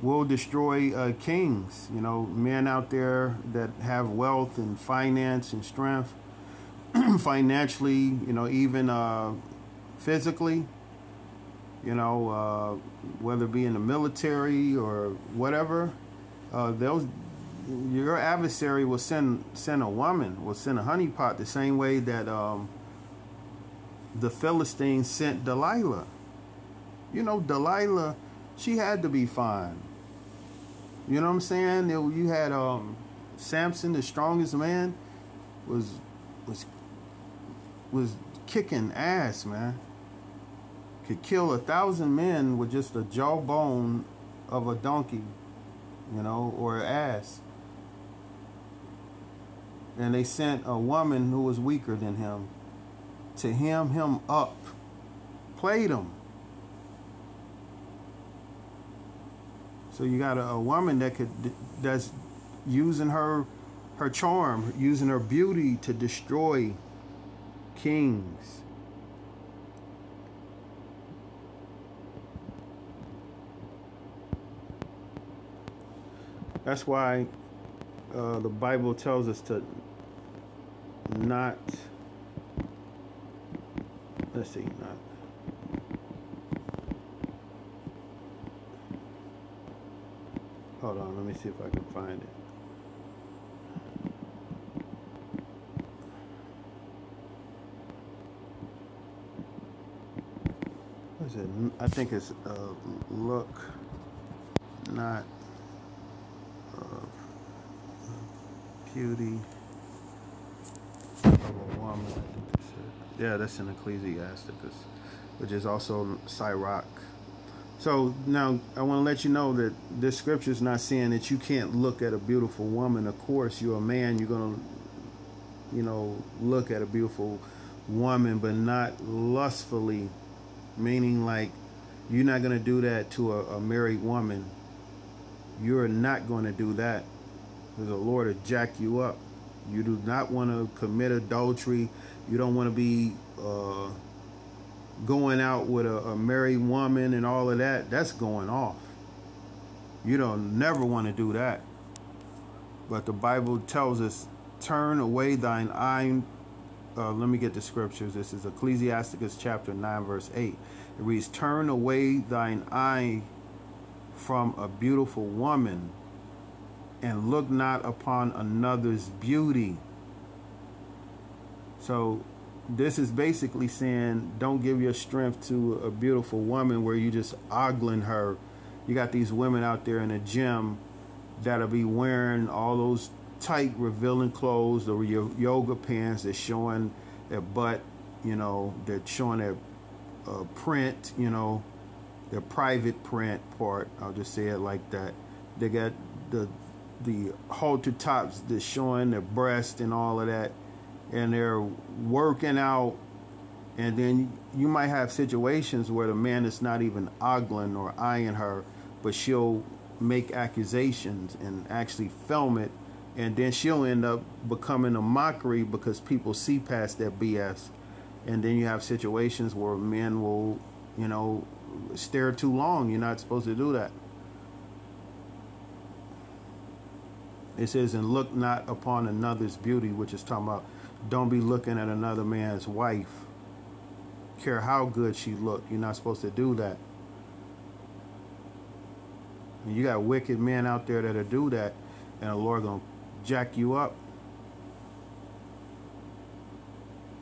will destroy uh, kings. You know, men out there that have wealth and finance and strength, financially, you know, even uh, physically. You know, uh, whether it be in the military or whatever, uh, those your adversary will send send a woman, will send a honeypot the same way that um, the Philistines sent Delilah. You know, Delilah, she had to be fine. You know what I'm saying? You had um, Samson, the strongest man, was was was kicking ass, man. Could kill a thousand men with just a jawbone of a donkey, you know, or ass and they sent a woman who was weaker than him to hem him up, played him. So you got a, a woman that could that's using her her charm, using her beauty to destroy kings. That's why uh, the Bible tells us to not. Let's see, not. Hold on, let me see if I can find it. What is it? I think it's uh, look, not uh, beauty of a woman. That's. Yeah, that's in Ecclesiasticus, which is also Sirach. So now I want to let you know that this scripture is not saying that you can't look at a beautiful woman. Of course, you're a man, you're going to, you know, look at a beautiful woman, but not lustfully, meaning like you're not going to do that to a, a married woman. You're not going to do that the Lord will jack you up. You do not want to commit adultery. You don't want to be. Uh, going out with a, a married woman and all of that, that's going off. You don't never want to do that. But the Bible tells us, turn away thine eye. Uh, let me get the scriptures. This is Ecclesiasticus chapter 9, verse 8. It reads, Turn away thine eye from a beautiful woman and look not upon another's beauty. So this is basically saying don't give your strength to a beautiful woman where you just ogling her. You got these women out there in the gym that'll be wearing all those tight, revealing clothes, the yoga pants that's showing their butt, you know, they're showing their uh, print, you know, their private print part. I'll just say it like that. They got the the halter tops that's showing their breast and all of that and they're working out and then you might have situations where the man is not even ogling or eyeing her but she'll make accusations and actually film it and then she'll end up becoming a mockery because people see past that bs and then you have situations where men will you know stare too long you're not supposed to do that it says and look not upon another's beauty which is talking about don't be looking at another man's wife. Care how good she looked. You're not supposed to do that. And you got wicked men out there that'll do that, and the Lord gonna jack you up.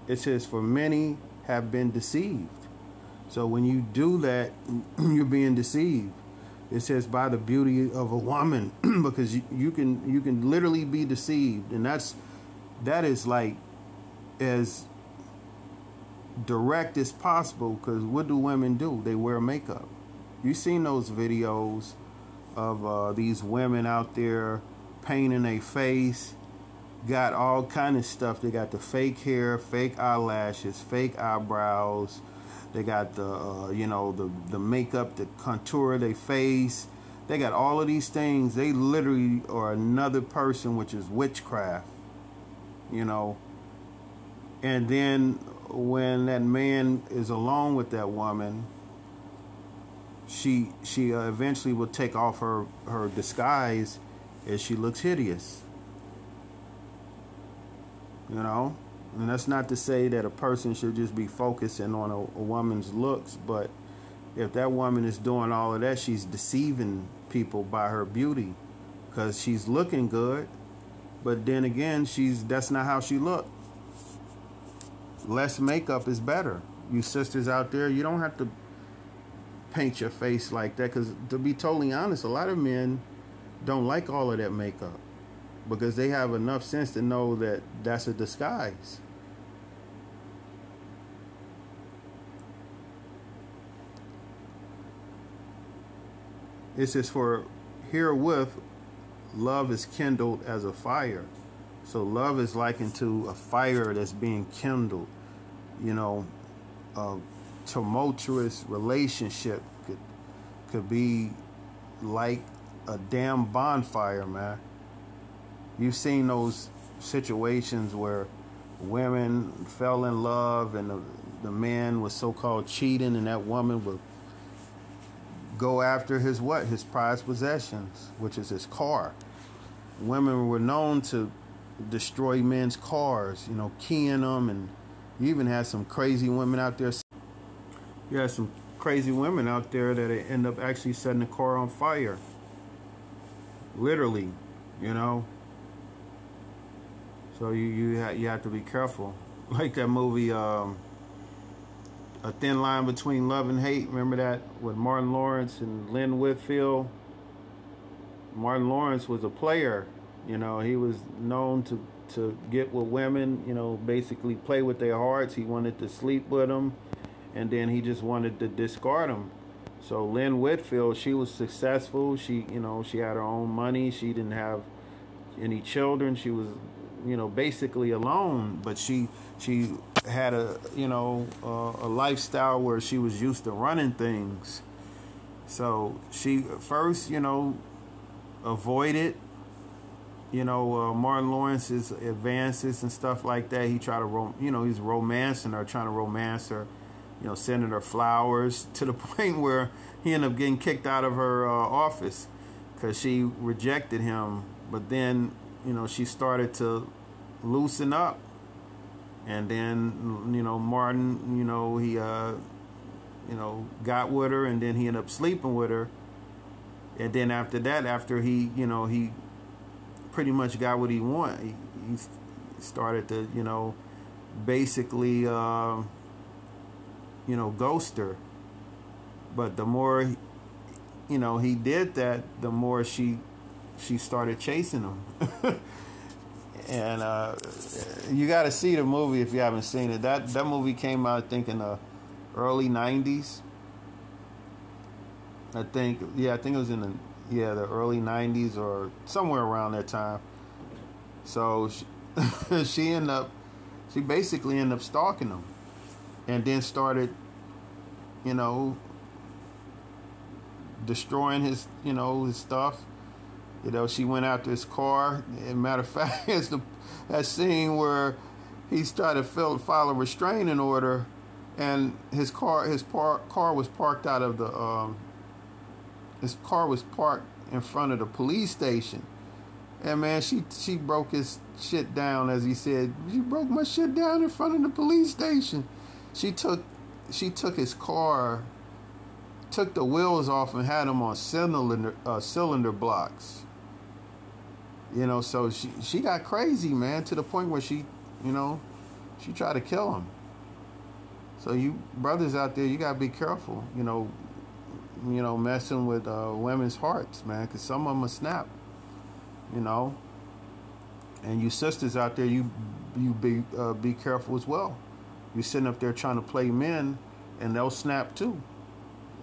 It says, "For many have been deceived." So when you do that, you're being deceived. It says by the beauty of a woman, because you, you can you can literally be deceived, and that's that is like as direct as possible because what do women do? They wear makeup. You seen those videos of uh, these women out there painting a face, got all kind of stuff. They got the fake hair, fake eyelashes, fake eyebrows. They got the uh, you know the the makeup, the contour their face. They got all of these things. They literally are another person, which is witchcraft. You know, and then when that man is alone with that woman, she she uh, eventually will take off her her disguise as she looks hideous. You know, and that's not to say that a person should just be focusing on a, a woman's looks, but if that woman is doing all of that, she's deceiving people by her beauty because she's looking good, but then again, she's that's not how she looked less makeup is better. You sisters out there, you don't have to paint your face like that because to be totally honest, a lot of men don't like all of that makeup because they have enough sense to know that that's a disguise. It says, For herewith love is kindled as a fire. So love is likened to a fire that's being kindled. You know, a tumultuous relationship could could be like a damn bonfire, man. You've seen those situations where women fell in love and the, the man was so-called cheating and that woman would go after his what? His prized possessions, which is his car women were known to destroy men's cars, you know, keying them, and you even had some crazy women out there. You had some crazy women out there that end up actually setting the car on fire. Literally, you know. So you you ha- you have to be careful. Like that movie, um, A Thin Line Between Love and Hate. Remember that with Martin Lawrence and Lynn Whitfield. Martin Lawrence was a player. You know, he was known to to get with women. You know, basically play with their hearts. He wanted to sleep with them, and then he just wanted to discard them. So Lynn Whitfield, she was successful. She, you know, she had her own money. She didn't have any children. She was, you know, basically alone. But she she had a, you know, uh, a lifestyle where she was used to running things. So she first, you know, avoided, you know, uh, Martin Lawrence's advances and stuff like that. He tried to, rom- you know, he's romancing her, trying to romance her, you know, sending her flowers to the point where he ended up getting kicked out of her uh, office because she rejected him. But then, you know, she started to loosen up. And then, you know, Martin, you know, he, uh, you know, got with her and then he ended up sleeping with her and then after that, after he, you know, he pretty much got what he wanted, he, he started to, you know, basically, uh, you know, ghost her. But the more, you know, he did that, the more she, she started chasing him. and uh, you got to see the movie if you haven't seen it. That that movie came out, I think, in the early '90s I think yeah, I think it was in the yeah the early '90s or somewhere around that time. So she, she ended up, she basically ended up stalking him, and then started, you know, destroying his you know his stuff. You know, she went out to his car. And matter of fact, it's the that scene where he started to file a restraining order, and his car his par- car was parked out of the um, his car was parked in front of the police station. And man, she she broke his shit down as he said, "You broke my shit down in front of the police station." She took she took his car, took the wheels off and had them on cylinder uh, cylinder blocks. You know, so she she got crazy, man, to the point where she, you know, she tried to kill him. So you brothers out there, you gotta be careful. You know, you know, messing with uh, women's hearts, man, because some of them are snap, you know. And you sisters out there, you you be uh, be careful as well. You're sitting up there trying to play men, and they'll snap too.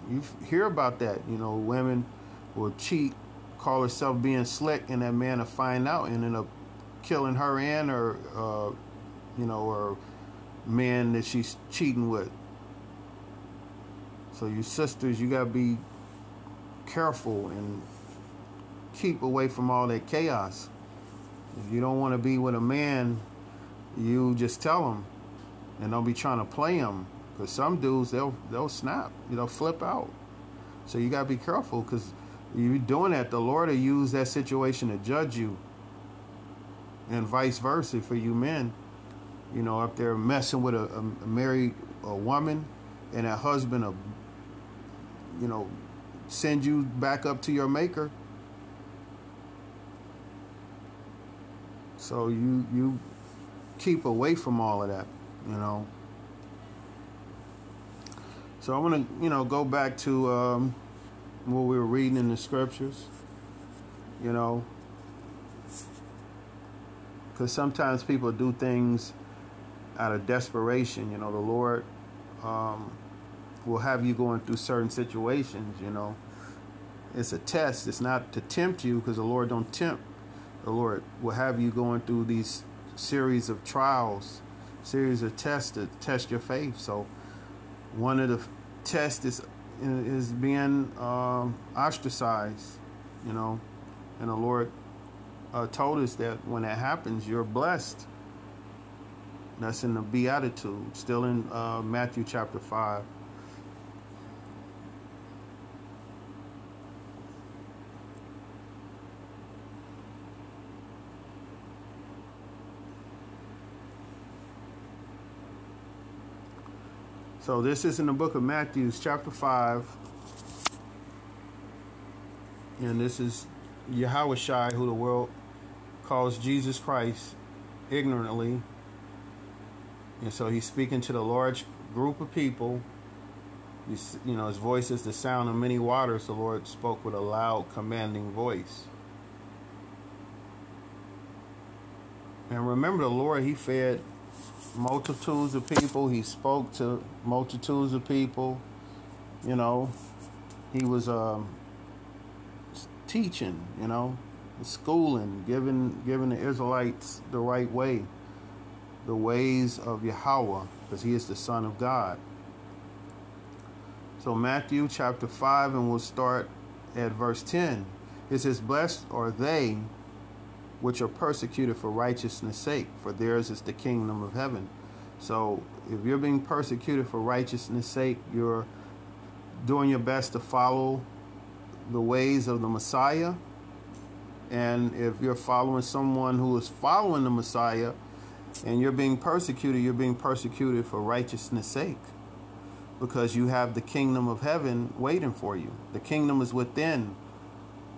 You hear about that, you know, women will cheat, call herself being slick, and that man to find out and end up killing her and her, uh, you know, or man that she's cheating with. So you sisters, you gotta be careful and keep away from all that chaos. If you don't want to be with a man, you just tell him, and don't be trying to play him. Cause some dudes they'll they'll snap, you know, flip out. So you gotta be careful, cause you doing that, the Lord will use that situation to judge you, and vice versa for you men. You know, up there messing with a, a married a woman, and a husband a you know, send you back up to your maker. So you you keep away from all of that, you know. So I want to, you know, go back to um, what we were reading in the scriptures, you know, because sometimes people do things out of desperation. You know, the Lord um, will have you going through certain situations, you know. It's a test. It's not to tempt you because the Lord don't tempt. The Lord will have you going through these series of trials, series of tests to test your faith. So one of the tests is is being um, ostracized, you know, and the Lord uh, told us that when that happens, you're blessed. That's in the Beatitude, still in uh, Matthew chapter 5. So this is in the book of Matthew, chapter 5. And this is Yahweh who the world calls Jesus Christ ignorantly. And so he's speaking to the large group of people. He's, you know, his voice is the sound of many waters. The Lord spoke with a loud, commanding voice. And remember, the Lord, He fed multitudes of people. He spoke to multitudes of people. You know, He was um, teaching. You know, schooling, giving giving the Israelites the right way, the ways of Yahweh, because He is the Son of God. So Matthew chapter five, and we'll start at verse ten. It says, "Blessed are they." Which are persecuted for righteousness' sake, for theirs is the kingdom of heaven. So if you're being persecuted for righteousness' sake, you're doing your best to follow the ways of the Messiah. And if you're following someone who is following the Messiah and you're being persecuted, you're being persecuted for righteousness' sake because you have the kingdom of heaven waiting for you. The kingdom is within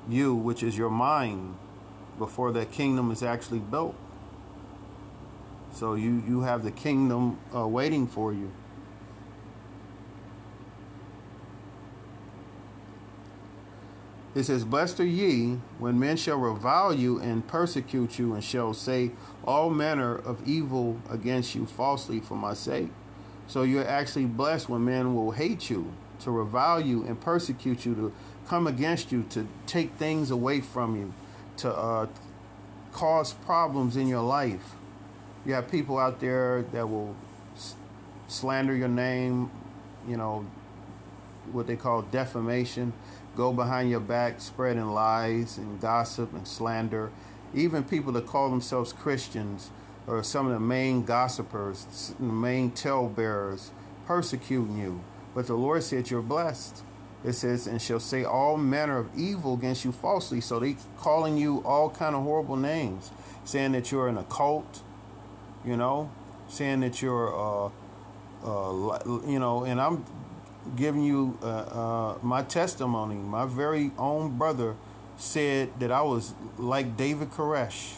you, which is your mind, before that kingdom is actually built. So you, you have the kingdom uh, waiting for you. It says, Blessed are ye when men shall revile you and persecute you, and shall say all manner of evil against you falsely for my sake. So you're actually blessed when men will hate you, to revile you and persecute you, to come against you, to take things away from you, to uh, cause problems in your life. You have people out there that will slander your name, you know, what they call defamation, go behind your back spreading lies and gossip and slander. Even people that call themselves Christians or some of the main gossipers, the main talebearers, persecuting you. But the Lord said you're blessed. It says, and shall say all manner of evil against you falsely. So they calling you all kind of horrible names, saying that you're an occult, you know, saying that you're, uh, uh, you know, and I'm giving you uh, uh, my testimony. My very own brother said that I was like David Koresh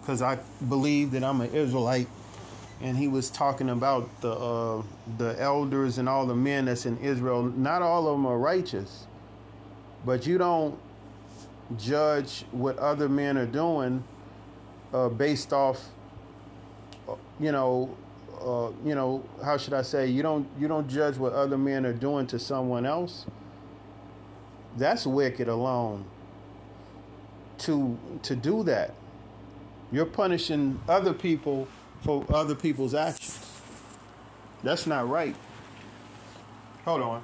because I believe that I'm an Israelite and he was talking about the uh, the elders and all the men that's in Israel. Not all of them are righteous, but you don't judge what other men are doing uh, based off, you know, uh, you know, how should I say? You don't you don't judge what other men are doing to someone else. That's wicked alone. To to do that, you're punishing other people for other people's actions. That's not right. Hold on.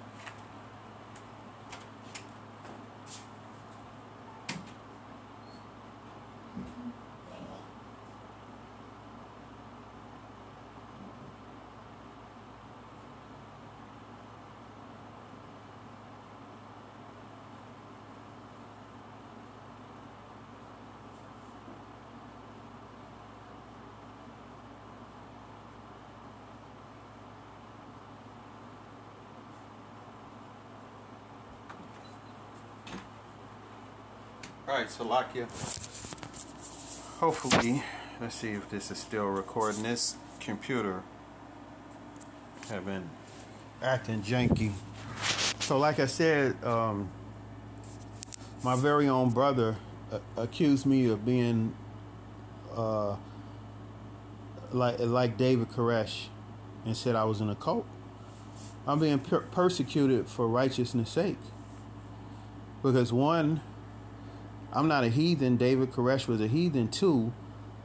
All right, so Salakia. Hopefully, let's see if this is still recording. This computer have been acting janky. So, like I said, um, my very own brother uh, accused me of being uh, like like David Koresh and said I was in a cult. I'm being per- persecuted for righteousness' sake because one I'm not a heathen. David Koresh was a heathen too.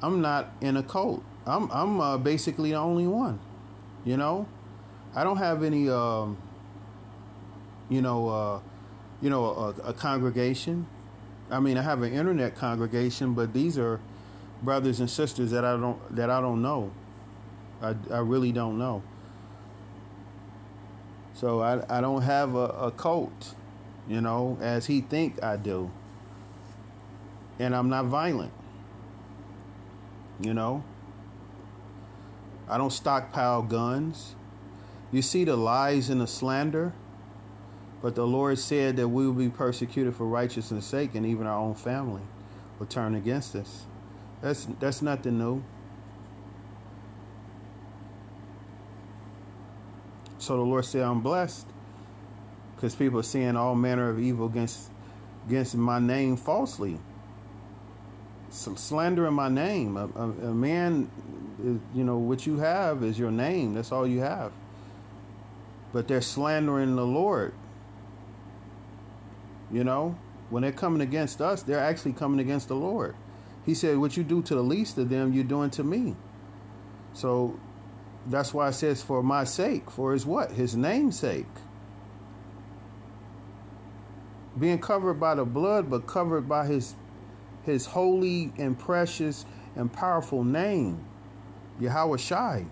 I'm not in a cult. I'm I'm uh, basically the only one. You know, I don't have any. Um, you know, uh, you know, a, a congregation. I mean, I have an internet congregation, but these are brothers and sisters that I don't that I don't know. I, I really don't know. So I I don't have a, a cult, you know, as he think I do and I'm not violent. You know, I don't stockpile guns. You see the lies and the slander, but the Lord said that we will be persecuted for righteousness' sake, and even our own family will turn against us. That's that's nothing new. So the Lord said, I'm blessed because people are saying all manner of evil against against my name falsely, slandering my name. A, a, a man, is, you know, what you have is your name. That's all you have. But they're slandering the Lord. You know, when they're coming against us, they're actually coming against the Lord. He said, What you do to the least of them, you're doing to me. So that's why it says, For my sake, for his what? His name's sake. Being covered by the blood, but covered by his his holy and precious and powerful name, Yahweh Shai.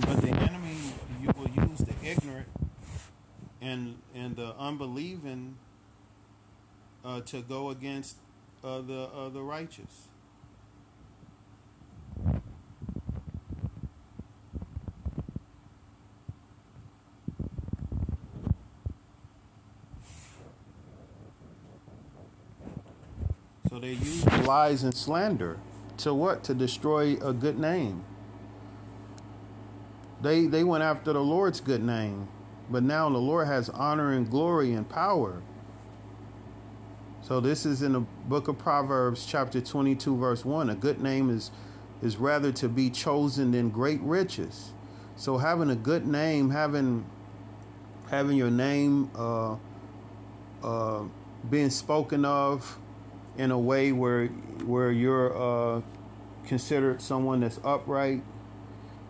But the enemy, you will use the ignorant and and the unbelieving uh, to go against uh, the uh, the righteous. They use lies and slander to what? To destroy a good name. They they went after the Lord's good name, but now the Lord has honor and glory and power. So this is in the book of Proverbs chapter 22 verse 1. A good name is is rather to be chosen than great riches. So having a good name, having having your name uh, uh, being spoken of in a way where where you're uh, considered someone that's upright.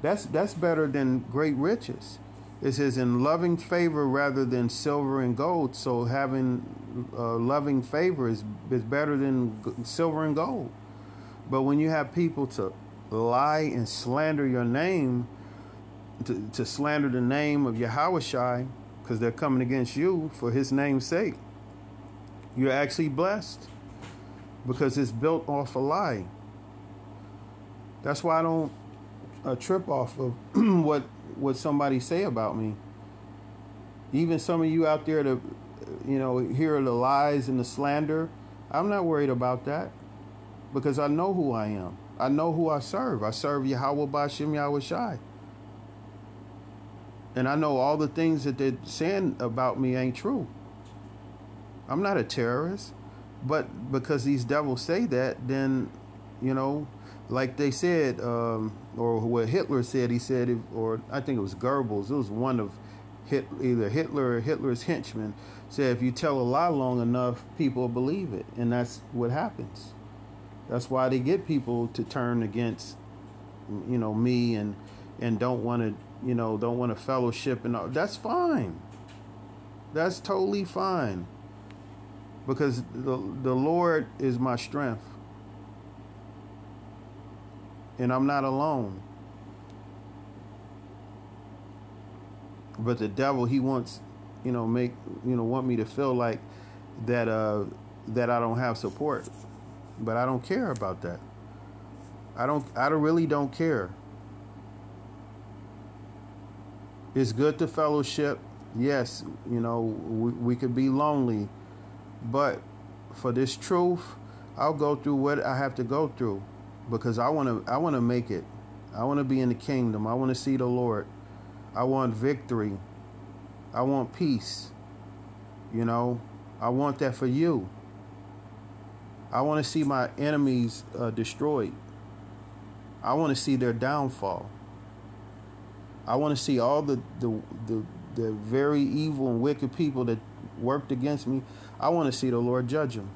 That's that's better than great riches. It says in loving favor rather than silver and gold. So having uh, loving favor is is better than silver and gold. But when you have people to lie and slander your name, to, to slander the name of Yahweh Shai, because they're coming against you for his name's sake, you're actually blessed because it's built off a lie. That's why I don't uh, trip off of what what somebody say about me. Even some of you out there that you know hear the lies and the slander, I'm not worried about that because I know who I am. I know who I serve. I serve Yahweh Bashem Yahweh Shai. And I know all the things that they're saying about me ain't true. I'm not a terrorist. But because these devils say that, then, you know, like they said, um, or what Hitler said, he said, if, or I think it was Goebbels, it was one of Hit, either Hitler or Hitler's henchmen, said if you tell a lie long enough, people believe it. And that's what happens. That's why they get people to turn against, you know, me and and don't want to, you know, don't want to fellowship and all. That's fine. That's totally fine because the, the Lord is my strength. And I'm not alone. But the devil, he wants, you know, make, you know, want me to feel like that, uh, that I don't have support. But I don't care about that. I don't, I really don't care. It's good to fellowship. Yes, you know, we, we could be lonely but for this truth, I'll go through what I have to go through because I want to I want to make it. I want to be in the kingdom. I want to see the Lord. I want victory. I want peace. You know, I want that for you. I want to see my enemies uh, destroyed. I want to see their downfall. I want to see all the, the the the very evil and wicked people that worked against me. I want to see the Lord judge them.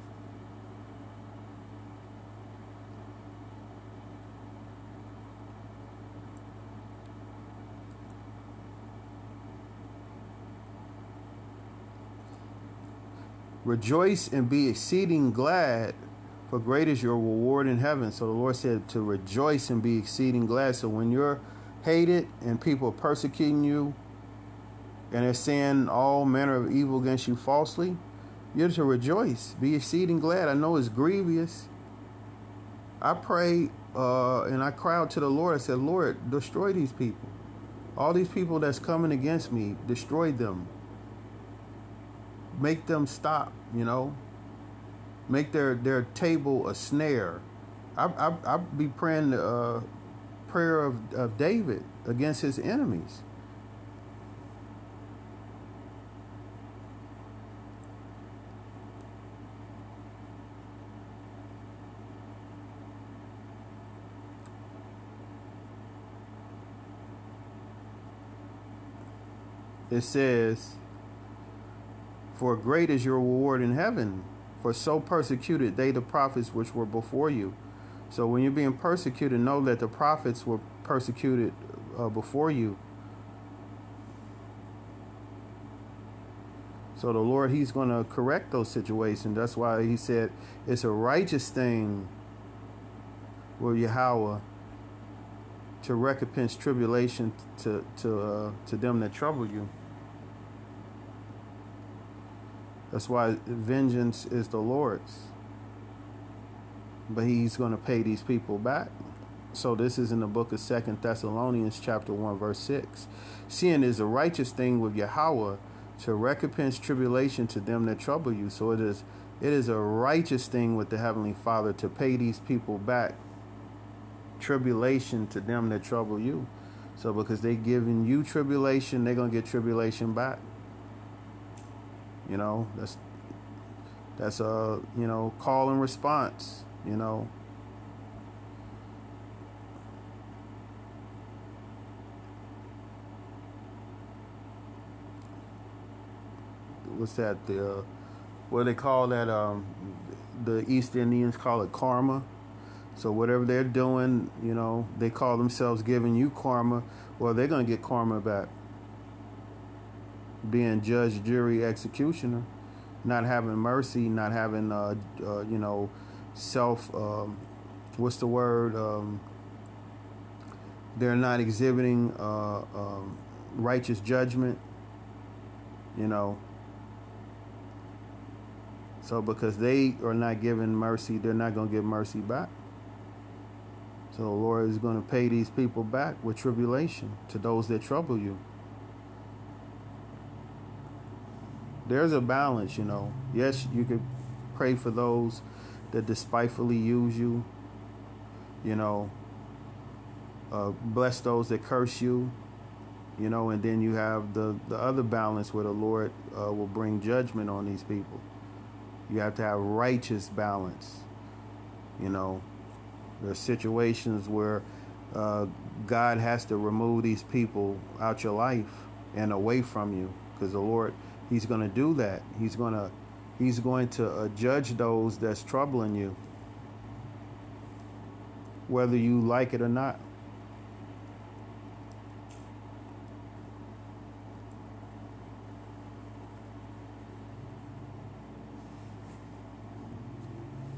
Rejoice and be exceeding glad, for great is your reward in heaven. So the Lord said to rejoice and be exceeding glad. So when you're hated and people are persecuting you and they're saying all manner of evil against you falsely, you're to rejoice, be exceeding glad. I know it's grievous, I pray uh, and I cry out to the Lord. I said, Lord, destroy these people. All these people that's coming against me, destroy them. Make them stop, you know. Make their, their table a snare. I, I, I be praying the uh, prayer of, of David against his enemies. It says, For great is your reward in heaven, for so persecuted they the prophets which were before you. So when you're being persecuted, know that the prophets were persecuted uh, before you. So the Lord, He's going to correct those situations. That's why He said it's a righteous thing with Yahweh to recompense tribulation to to uh, to them that trouble you. That's why vengeance is the Lord's. But he's going to pay these people back. So this is in the book of Second Thessalonians chapter 1 verse 6. Seeing is a righteous thing with Yahweh to recompense tribulation to them that trouble you. So it is it is a righteous thing with the heavenly Father to pay these people back tribulation to them that trouble you. So because they giving you tribulation, they're gonna get tribulation back. You know, that's that's a you know call and response. You know. What's that? The uh, what they call that? Um, the East Indians call it karma. So whatever they're doing, you know, they call themselves giving you karma. Well, they're gonna get karma back being judge, jury, executioner, not having mercy, not having, uh, uh, you know, self, um, what's the word? Um, they're not exhibiting uh, um, righteous judgment, you know. So because they are not giving mercy, they're not going to give mercy back. So the Lord is going to pay these people back with tribulation to those that trouble you. There's a balance, you know. Yes, you could pray for those that despitefully use you. You know, uh, bless those that curse you. You know, and then you have the the other balance where the Lord uh, will bring judgment on these people. You have to have righteous balance. You know, there are situations where uh, God has to remove these people out your life and away from you because the Lord He's going to do that. He's going to he's going to uh, judge those that's troubling you whether you like it or not.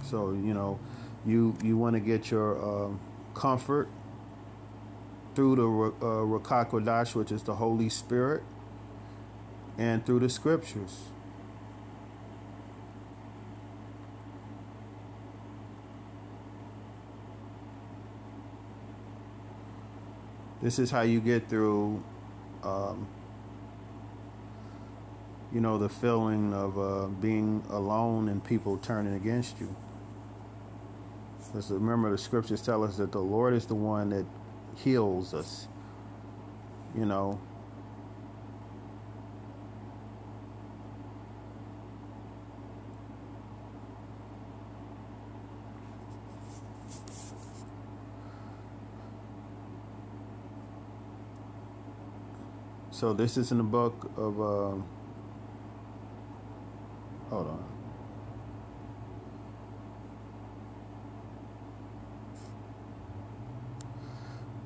So, you know, you you want to get your uh, comfort through the uh, Ruach which is the Holy Spirit and through the scriptures. This is how you get through, um, you know, the feeling of uh, being alone and people turning against you. Because remember, the scriptures tell us that the Lord is the one that heals us. You know, So this is in the book of. Um, hold on.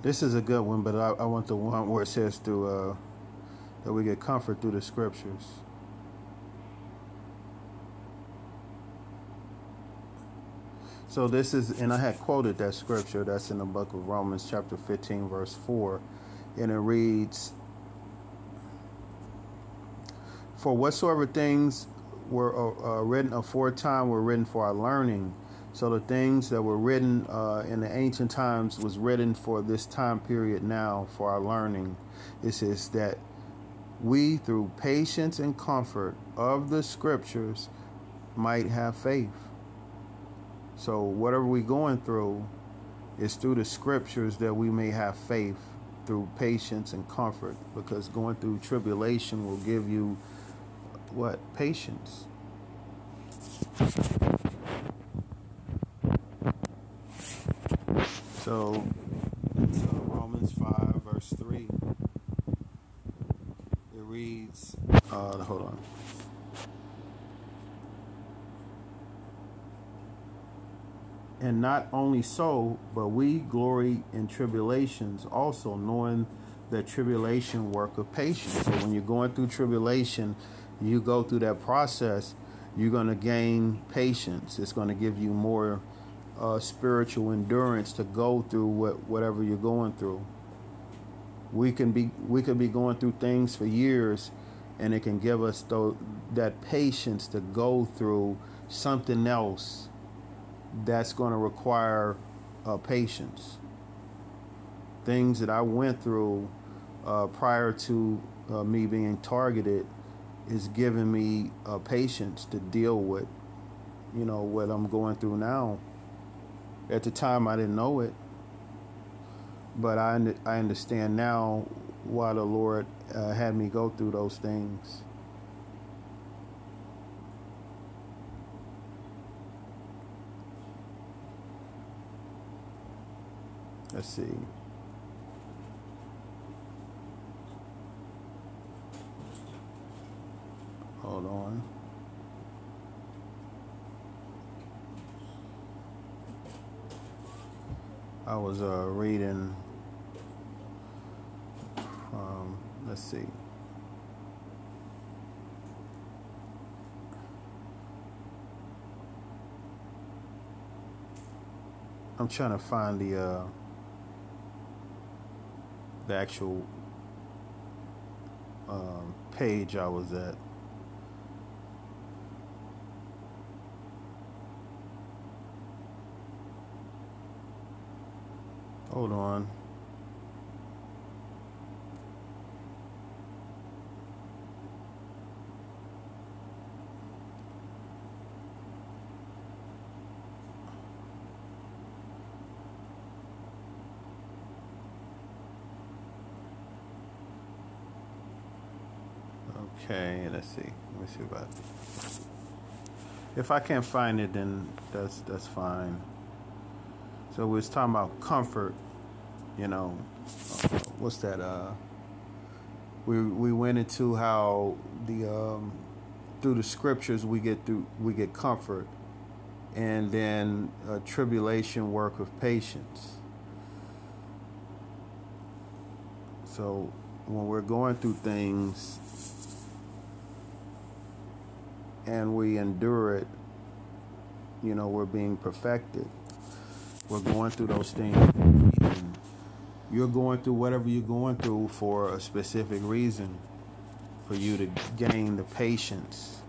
This is a good one, but I, I want the one where it says through uh, that we get comfort through the scriptures. So this is, and I had quoted that scripture that's in the book of Romans, chapter 15, verse 4, and it reads, For whatsoever things were uh, uh, written aforetime were written for our learning, So the things that were written uh, in the ancient times was written for this time period now for our learning. It says that we, through patience and comfort of the scriptures, might have faith. So whatever we're going through is through the scriptures that we may have faith through patience and comfort because going through tribulation will give you what? Patience. So uh, romans 5 verse 3 it reads uh, hold on. And not only so, but we glory in tribulations also, knowing that tribulation work of patience. So when you're going through tribulation, you go through that process, you're going to gain patience. It's going to give you more uh, spiritual endurance to go through what, whatever you're going through. We can be we could be going through things for years, and it can give us th- that patience to go through something else that's going to require uh, patience. Things that I went through uh, prior to uh, me being targeted is giving me a patience to deal with, you know, what I'm going through now. At the time, I didn't know it, but I I understand now why the Lord uh, had me go through those things. Let's see. Hold on. I was uh, reading um, let's see. I'm trying to find the uh, the actual um, page I was at. Hold on. Okay, let's see. Let me see about. If I can't find it, then that's that's fine. So we was talking about comfort. You know, uh, what's that? Uh, we we went into how the um, through the scriptures we get through we get comfort, and then uh, tribulation work of patience. So when we're going through things and we endure it, you know, we're being perfected. We're going through those things. You're going through whatever you're going through for a specific reason, for you to gain the patience.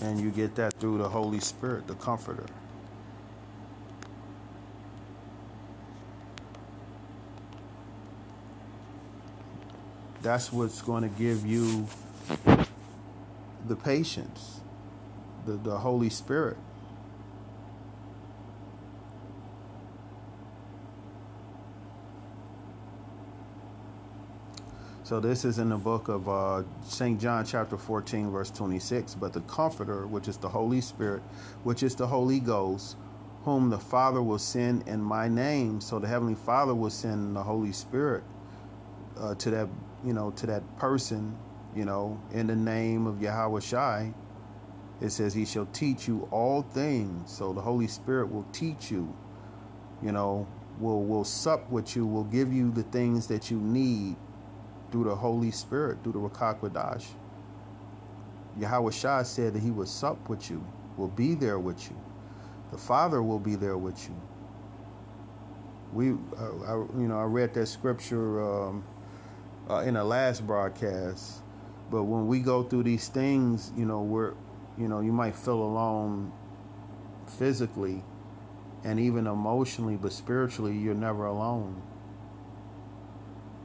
And you get that through the Holy Spirit, the Comforter. that's what's going to give you the patience, the, the Holy Spirit. So this is in the book of uh, St. John chapter 14 verse 26. But the Comforter, which is the Holy Spirit, which is the Holy Ghost, whom the Father will send in my name. So the Heavenly Father will send the Holy Spirit uh, to that you know, to that person, you know, in the name of Yahweh Shai, it says he shall teach you all things. So the Holy Spirit will teach you, you know, will will sup with you, will give you the things that you need through the Holy Spirit, through the Ruach HaKodesh. Yahweh Shai said that he will sup with you, will be there with you. The Father will be there with you. We, uh, I, you know, I read that scripture um, uh, in the last broadcast. But when we go through these things, you know, we're you know, you might feel alone physically and even emotionally, but spiritually, you're never alone.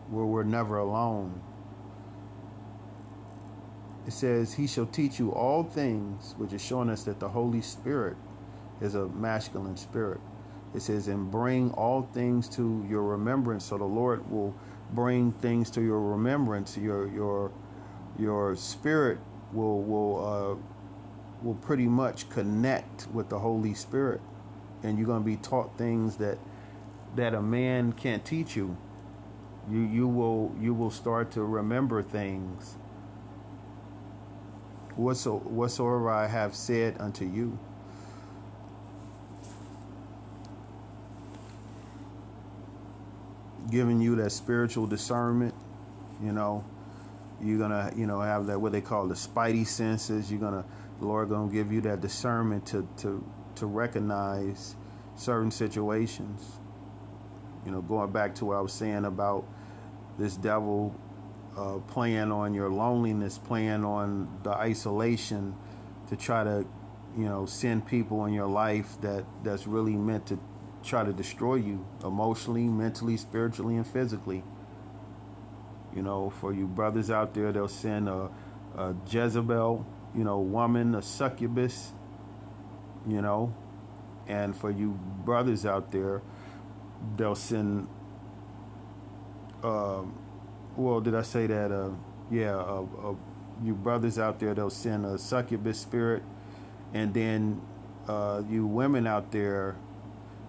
Where we're never alone. It says, He shall teach you all things, which is showing us that the Holy Spirit is a masculine spirit. It says, and bring all things to your remembrance. So the Lord will bring things to your remembrance. Your your your spirit will will uh, will pretty much connect with the Holy Spirit, and you're going to be taught things that that a man can't teach you. You you will you will start to remember things. Whatsoever I have said unto you. giving you that spiritual discernment. You know, you're gonna, you know, have that what they call the spidey senses. You're gonna, Lord gonna give you that discernment to to to recognize certain situations. You know, going back to what I was saying about this devil uh, playing on your loneliness, playing on the isolation to try to, you know, send people in your life that that's really meant to try to destroy you emotionally, mentally, spiritually, and physically. You know, for you brothers out there, they'll send a, a Jezebel, you know, woman, a succubus, you know, and for you brothers out there, they'll send. Uh, well, did I say that? Uh, yeah, uh, uh, you brothers out there, they'll send a succubus spirit, and then uh, you women out there,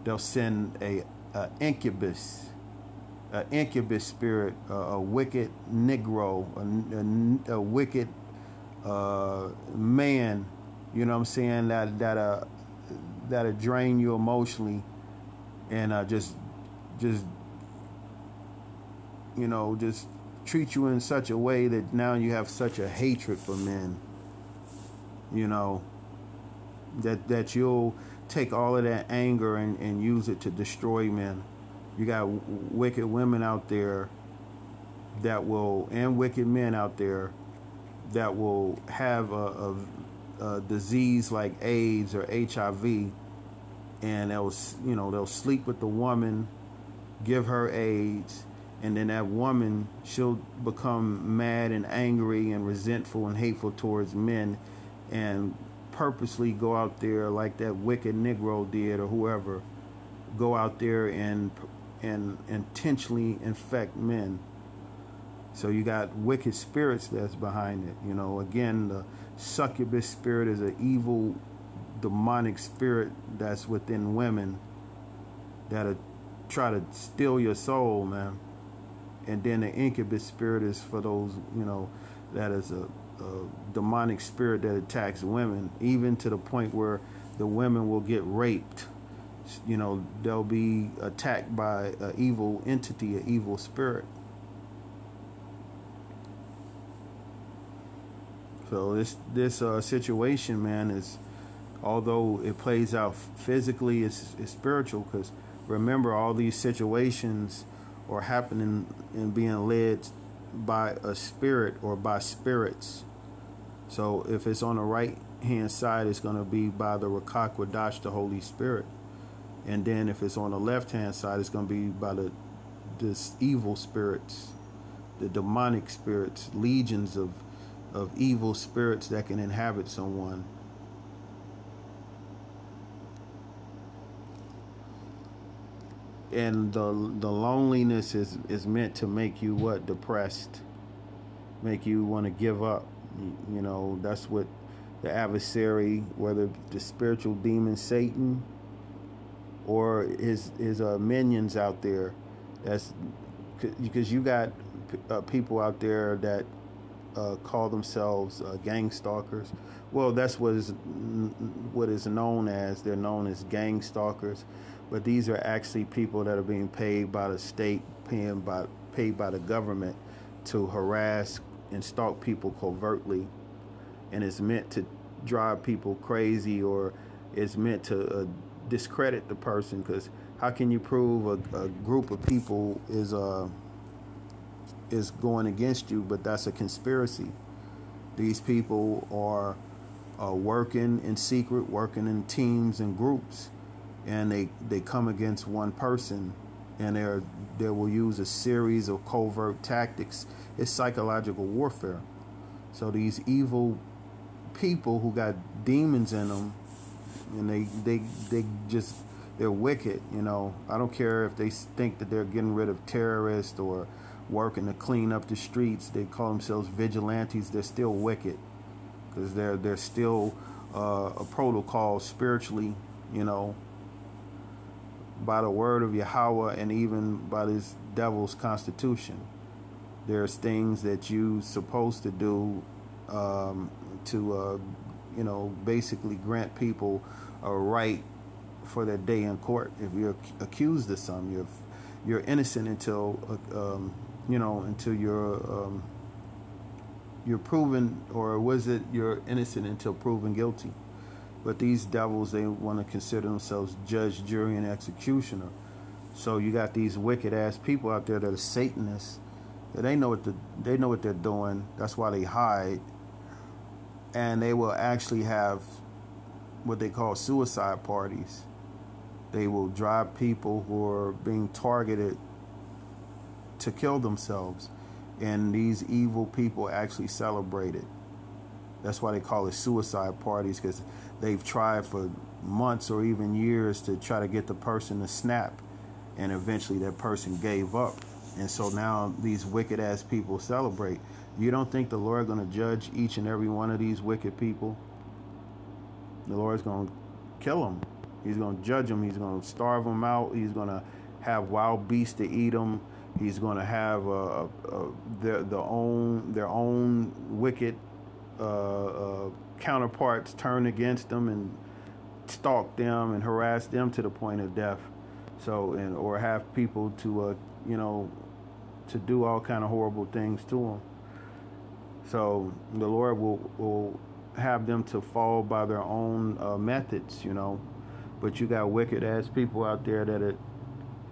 they'll send a, a incubus, an incubus spirit, a, a wicked Negro, a, a, a wicked uh, man. You know what I'm saying? That that uh that'll drain you emotionally, and uh, just just you know just treat you in such a way that now you have such a hatred for men. You know that that you'll take all of that anger and, and use it to destroy men. You got w- wicked women out there that will, and wicked men out there that will have a, a, a disease like AIDS or HIV, and they'll, you know, they'll sleep with the woman, give her AIDS, and then that woman she'll become mad and angry and resentful and hateful towards men, and purposely go out there like that wicked Negro did or whoever, go out there and and intentionally infect men. So you got wicked spirits that's behind it. You know, again, the succubus spirit is an evil, demonic spirit that's within women that'll try to steal your soul, man. And then the incubus spirit is for those, you know, that is a a demonic spirit that attacks women, even to the point where the women will get raped. You know, they'll be attacked by an evil entity, an evil spirit. So this this uh, situation, man, is although it plays out physically, it's, it's spiritual. Because remember, all these situations are happening and being led by a spirit or by spirits. So if it's on the right hand side, it's going to be by the HaKodesh, the Holy Spirit. And then if it's on the left hand side, it's going to be by the this evil spirits, the demonic spirits, legions of of evil spirits that can inhabit someone. And the the loneliness is is meant to make you what depressed, make you want to give up. You know, that's what the adversary, whether the spiritual demon Satan or his his uh, minions out there, that's because you got uh, people out there that uh, call themselves uh, gang stalkers. Well, that's what is what is known as. They're known as gang stalkers, but these are actually people that are being paid by the state, paying by paid by the government to harass, and stalk people covertly, and it's meant to drive people crazy or it's meant to uh, discredit the person. Because how can you prove a, a group of people is uh, is going against you? But that's a conspiracy. These people are uh, working in secret, working in teams and groups, and they they come against one person, and they they will use a series of covert tactics. It's psychological warfare. So these evil people who got demons in them, and they they they just they're wicked. You know, I don't care if they think that they're getting rid of terrorists or working to clean up the streets. They call themselves vigilantes. They're still wicked because they're they're still uh, a protocol spiritually. You know, by the word of Yahweh and even by this devil's constitution. There's things that you're supposed to do um, to, uh, you know, basically grant people a right for their day in court. If you're accused of something, you're you're innocent until, uh, um, you know, until you're um, you're proven, or was it you're innocent until proven guilty? But these devils, they want to consider themselves judge, jury, and executioner. So you got these wicked ass people out there that are Satanists. That they know what the, they know what they're doing. That's why they hide. And they will actually have what they call suicide parties. They will drive people who are being targeted to kill themselves. And these evil people actually celebrate it. That's why they call it suicide parties because they've tried for months or even years to try to get the person to snap, and eventually that person gave up. And so now these wicked ass people celebrate. You don't think the Lord going to judge each and every one of these wicked people? The Lord's going to kill them. He's going to judge them. He's going to starve them out. He's going to have wild beasts to eat them. He's going to have uh, uh, their, their own their own wicked uh, uh, counterparts turn against them and stalk them and harass them to the point of death. So, and or have people to, uh, you know, to do all kind of horrible things to them. So the Lord will will have them to fall by their own uh, methods, you know. But you got wicked ass people out there that are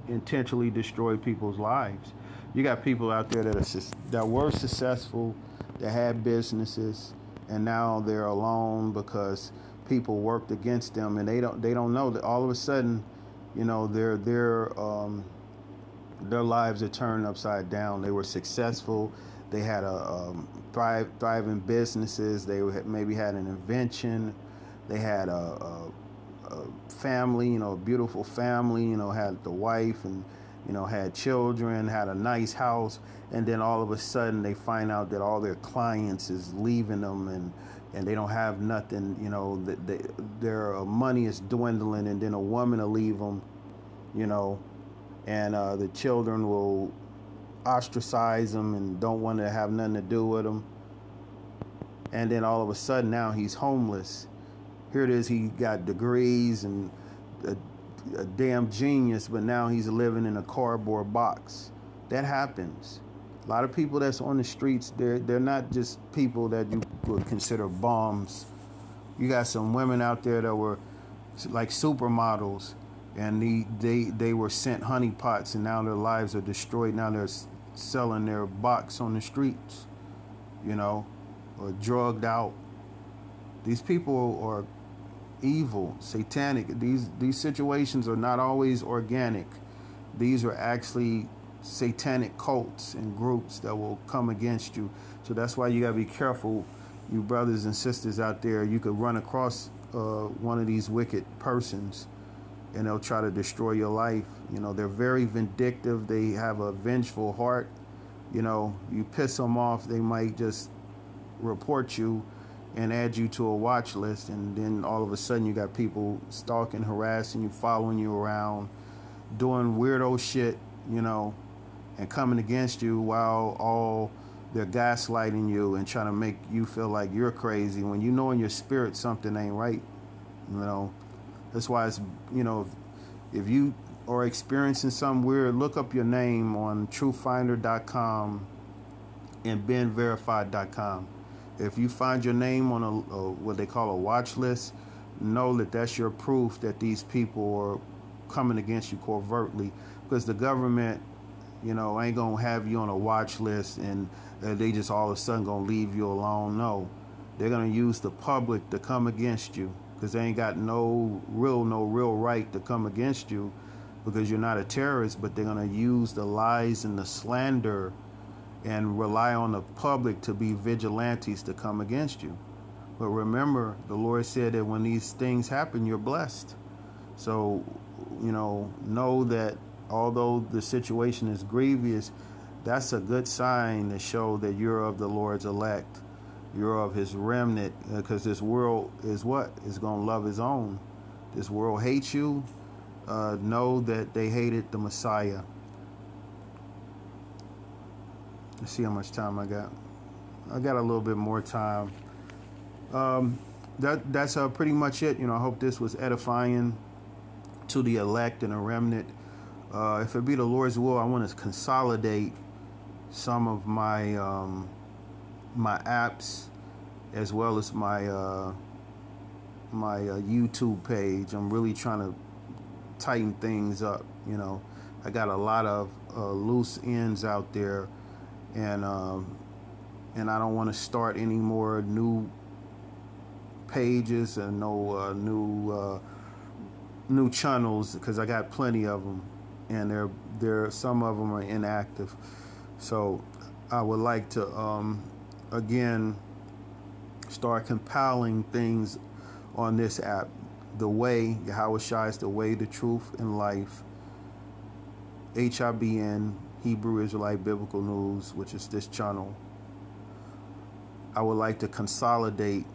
intentionally destroy people's lives. You got people out there that are that were successful, that had businesses, and now they're alone because people worked against them and they don't they don't know that all of a sudden you know their their um, their lives are turned upside down. They were successful. They had a um, thrive thriving businesses. They maybe had an invention. They had a, a, family you know a beautiful family you know had the wife and you know, had children, had a nice house, and then all of a sudden they find out that all their clients is leaving them and and they don't have nothing, you know, that they, their uh, money is dwindling, and then a woman will leave them, you know, and uh, the children will ostracize them and don't want to have nothing to do with them. And then all of a sudden now he's homeless. Here it is, he got degrees and uh, a damn genius, but now he's living in a cardboard box. That happens. A lot of people that's on the streets, they're they're not just people that you would consider bombs. You got some women out there that were like supermodels, and they they they were sent honeypots, and now their lives are destroyed. Now they're selling their box on the streets, you know, or drugged out. These people are evil, satanic. These these situations are not always organic. These are actually satanic cults and groups that will come against you. So that's why you gotta be careful, you brothers and sisters out there. You could run across uh, one of these wicked persons, and they'll try to destroy your life. You know, they're very vindictive. They have a vengeful heart. You know, you piss them off, they might just report you and add you to a watch list and then all of a sudden you got people stalking harassing you following you around doing weirdo shit you know and coming against you while all they're gaslighting you and trying to make you feel like you're crazy when you know in your spirit something ain't right you know? That's why it's you know if you are experiencing something weird look up your name on truthfinder.com and beenverified.com if you find your name on a, a, what they call a watch list, know that that's your proof that these people are coming against you covertly, because the government, you know, ain't gonna have you on a watch list and uh, they just all of a sudden gonna leave you alone. No, they're gonna use the public to come against you because they ain't got no real no real right to come against you because you're not a terrorist but they're to use the lies and the slander and rely on the public to be vigilantes to come against you. But remember the lord said that when these things happen you're blessed. So you know know that although the situation is grievous that's a good sign to show that you're of the lord's elect. You're of his remnant because uh, this world is what? Is going to love his own. This world hates you. Uh, know that they hated the messiah let's see how much time i got i got a little bit more time um, that that's uh, pretty much it you know i hope this was edifying to the elect and a remnant uh, if it be the lord's will i want to consolidate some of my um, my apps as well as my uh, my uh, YouTube page. I'm really trying to tighten things up. You know, I got a lot of uh, loose ends out there, and um, and I don't want to start any more new pages and no uh, new uh, new channels because I got plenty of them, and they're they're some of them are inactive. So I would like to um, again start compiling things on this app. The way, Yahweh Shai is the way, the truth, and life. HIBN, Hebrew Israelite Biblical News, which is this channel. I would like to consolidate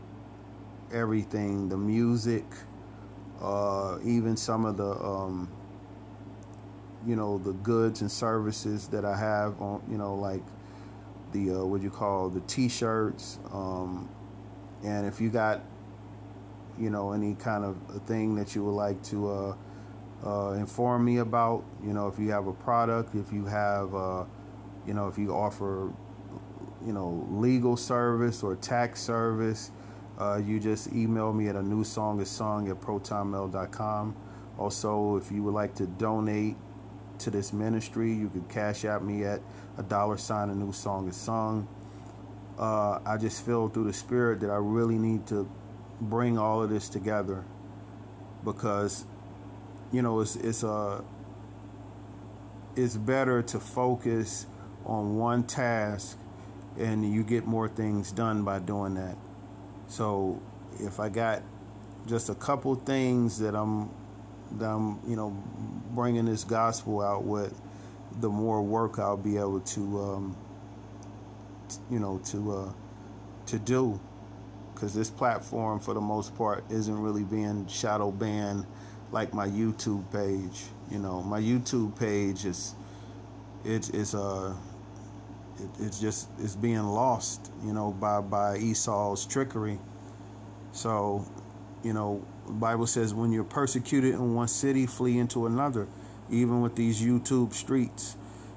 everything the music, uh, even some of the, um, you know, the goods and services that I have on, you know, like the uh, what you call the t-shirts um, and if you got you know any kind of thing that you would like to uh, uh, inform me about you know if you have a product if you have uh, you know if you offer you know legal service or tax service uh, you just email me at a new song is sung at protonmail.com also if you would like to donate to this ministry you could Cash App me at a dollar sign, a new song is sung. Uh, I just feel through the spirit that I really need to bring all of this together because, you know, it's it's a uh, it's better to focus on one task and you get more things done by doing that. So if I got just a couple things that I'm that I'm you know bringing this gospel out with the more work I'll be able to, um, you know, to uh, to do, because this platform for the most part isn't really being shadow banned like my YouTube page. You know, my YouTube page is it's it's uh it, it's just it's being lost. You know, by by Esau's trickery. So, you know, Bible says when you're persecuted in one city, flee into another even with these YouTube streets,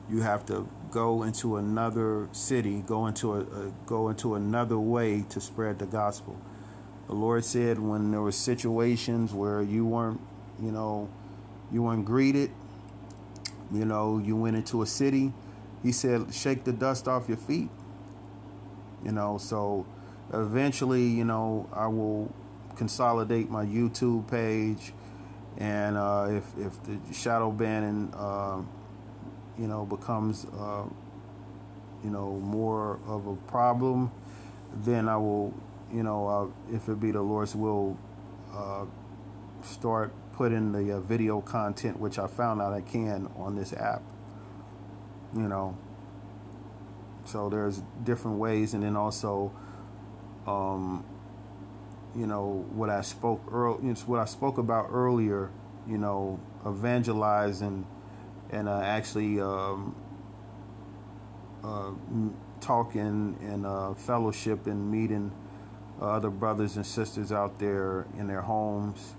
you have to go into another city, go into a, a, go into another way to spread the gospel. The Lord said when there were situations where you weren't, you know, you weren't greeted, you know, you went into a city, he said shake the dust off your feet. You know, so eventually, you know, I will consolidate my YouTube page and uh, if if the shadow banning uh, you know becomes uh, you know more of a problem, then I will you know if it be the Lord's will uh, start in the uh, video content which I found out I can on this app. You know, so there's different ways, and then also. Um, you know what I spoke earlier, what I spoke about earlier, you know, evangelizing and uh, actually um, uh, talking and uh, fellowship and meeting other brothers and sisters out there in their homes,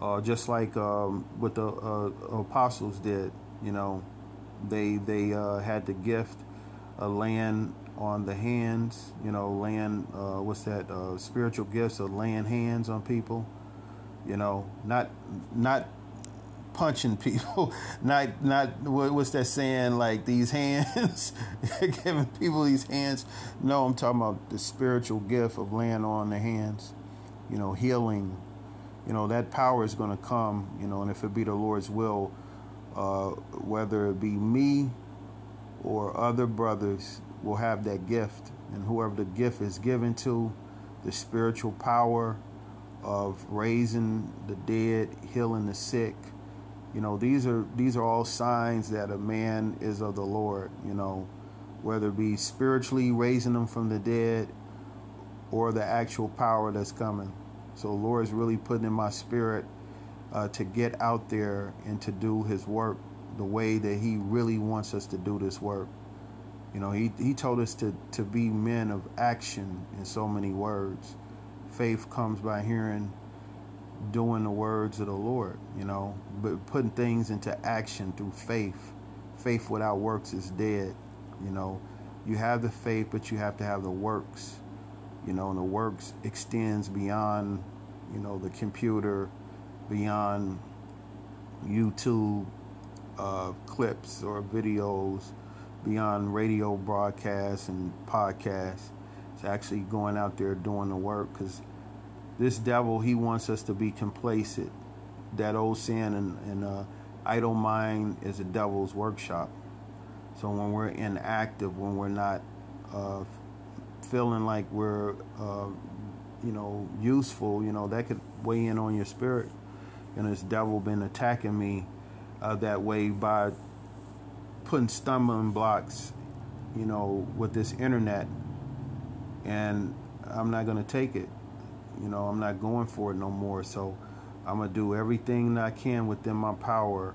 uh, just like um, what the uh, apostles did. You know, they they uh, had the gift of land on the hands, you know, laying, uh, what's that, uh, spiritual gifts of laying hands on people, you know, not, not punching people, not not what's that saying like these hands, giving people these hands. No, I'm talking about the spiritual gift of laying on the hands, you know, healing. You know that power is going to come. You know, and if it be the Lord's will, uh, whether it be me or other brothers, will have that gift, and whoever the gift is given to, the spiritual power of raising the dead, healing the sick. You know, these are these are all signs that a man is of the Lord, you know, whether it be spiritually raising them from the dead or the actual power that's coming. So Lord is really putting in my spirit uh, to get out there and to do his work the way that he really wants us to do this work. You know, he, he told us to, to be men of action in so many words faith comes by hearing, doing the words of the Lord, you know, but putting things into action through faith. Faith without works is dead, you know. You have the faith, but you have to have the works, you know, and the works extends beyond, you know, the computer, beyond YouTube uh, clips or videos, beyond radio broadcasts and podcasts it's actually going out there doing the work because this devil, he wants us to be complacent. That old saying and, in uh, idle mind is a devil's workshop. So when we're inactive, when we're not uh, feeling like we're, uh, you know, useful, you know, that could weigh in on your spirit. And this devil been attacking me uh, that way by putting stumbling blocks, you know, with this internet and I'm not going to take it. You know, I'm not going for it no more. So I'm going to do everything I can within my power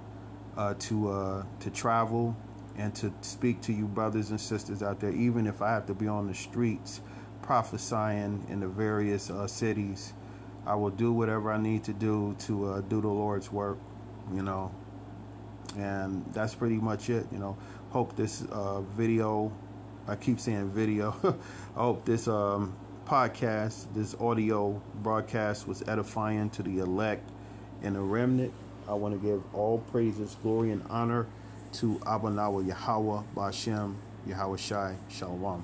uh, to uh, to travel and to speak to you brothers and sisters out there, even if I have to be on the streets prophesying in the various uh, cities. I will do whatever I need to do to uh, do the Lord's work, you know. And that's pretty much it, you know. Hope this uh, video I keep saying video. I hope this um, podcast, this audio broadcast was edifying to the elect and the remnant. I want to give all praises, glory, and honor to Abanawa Yahweh, Bashem, Yahweh Shai, Shalom.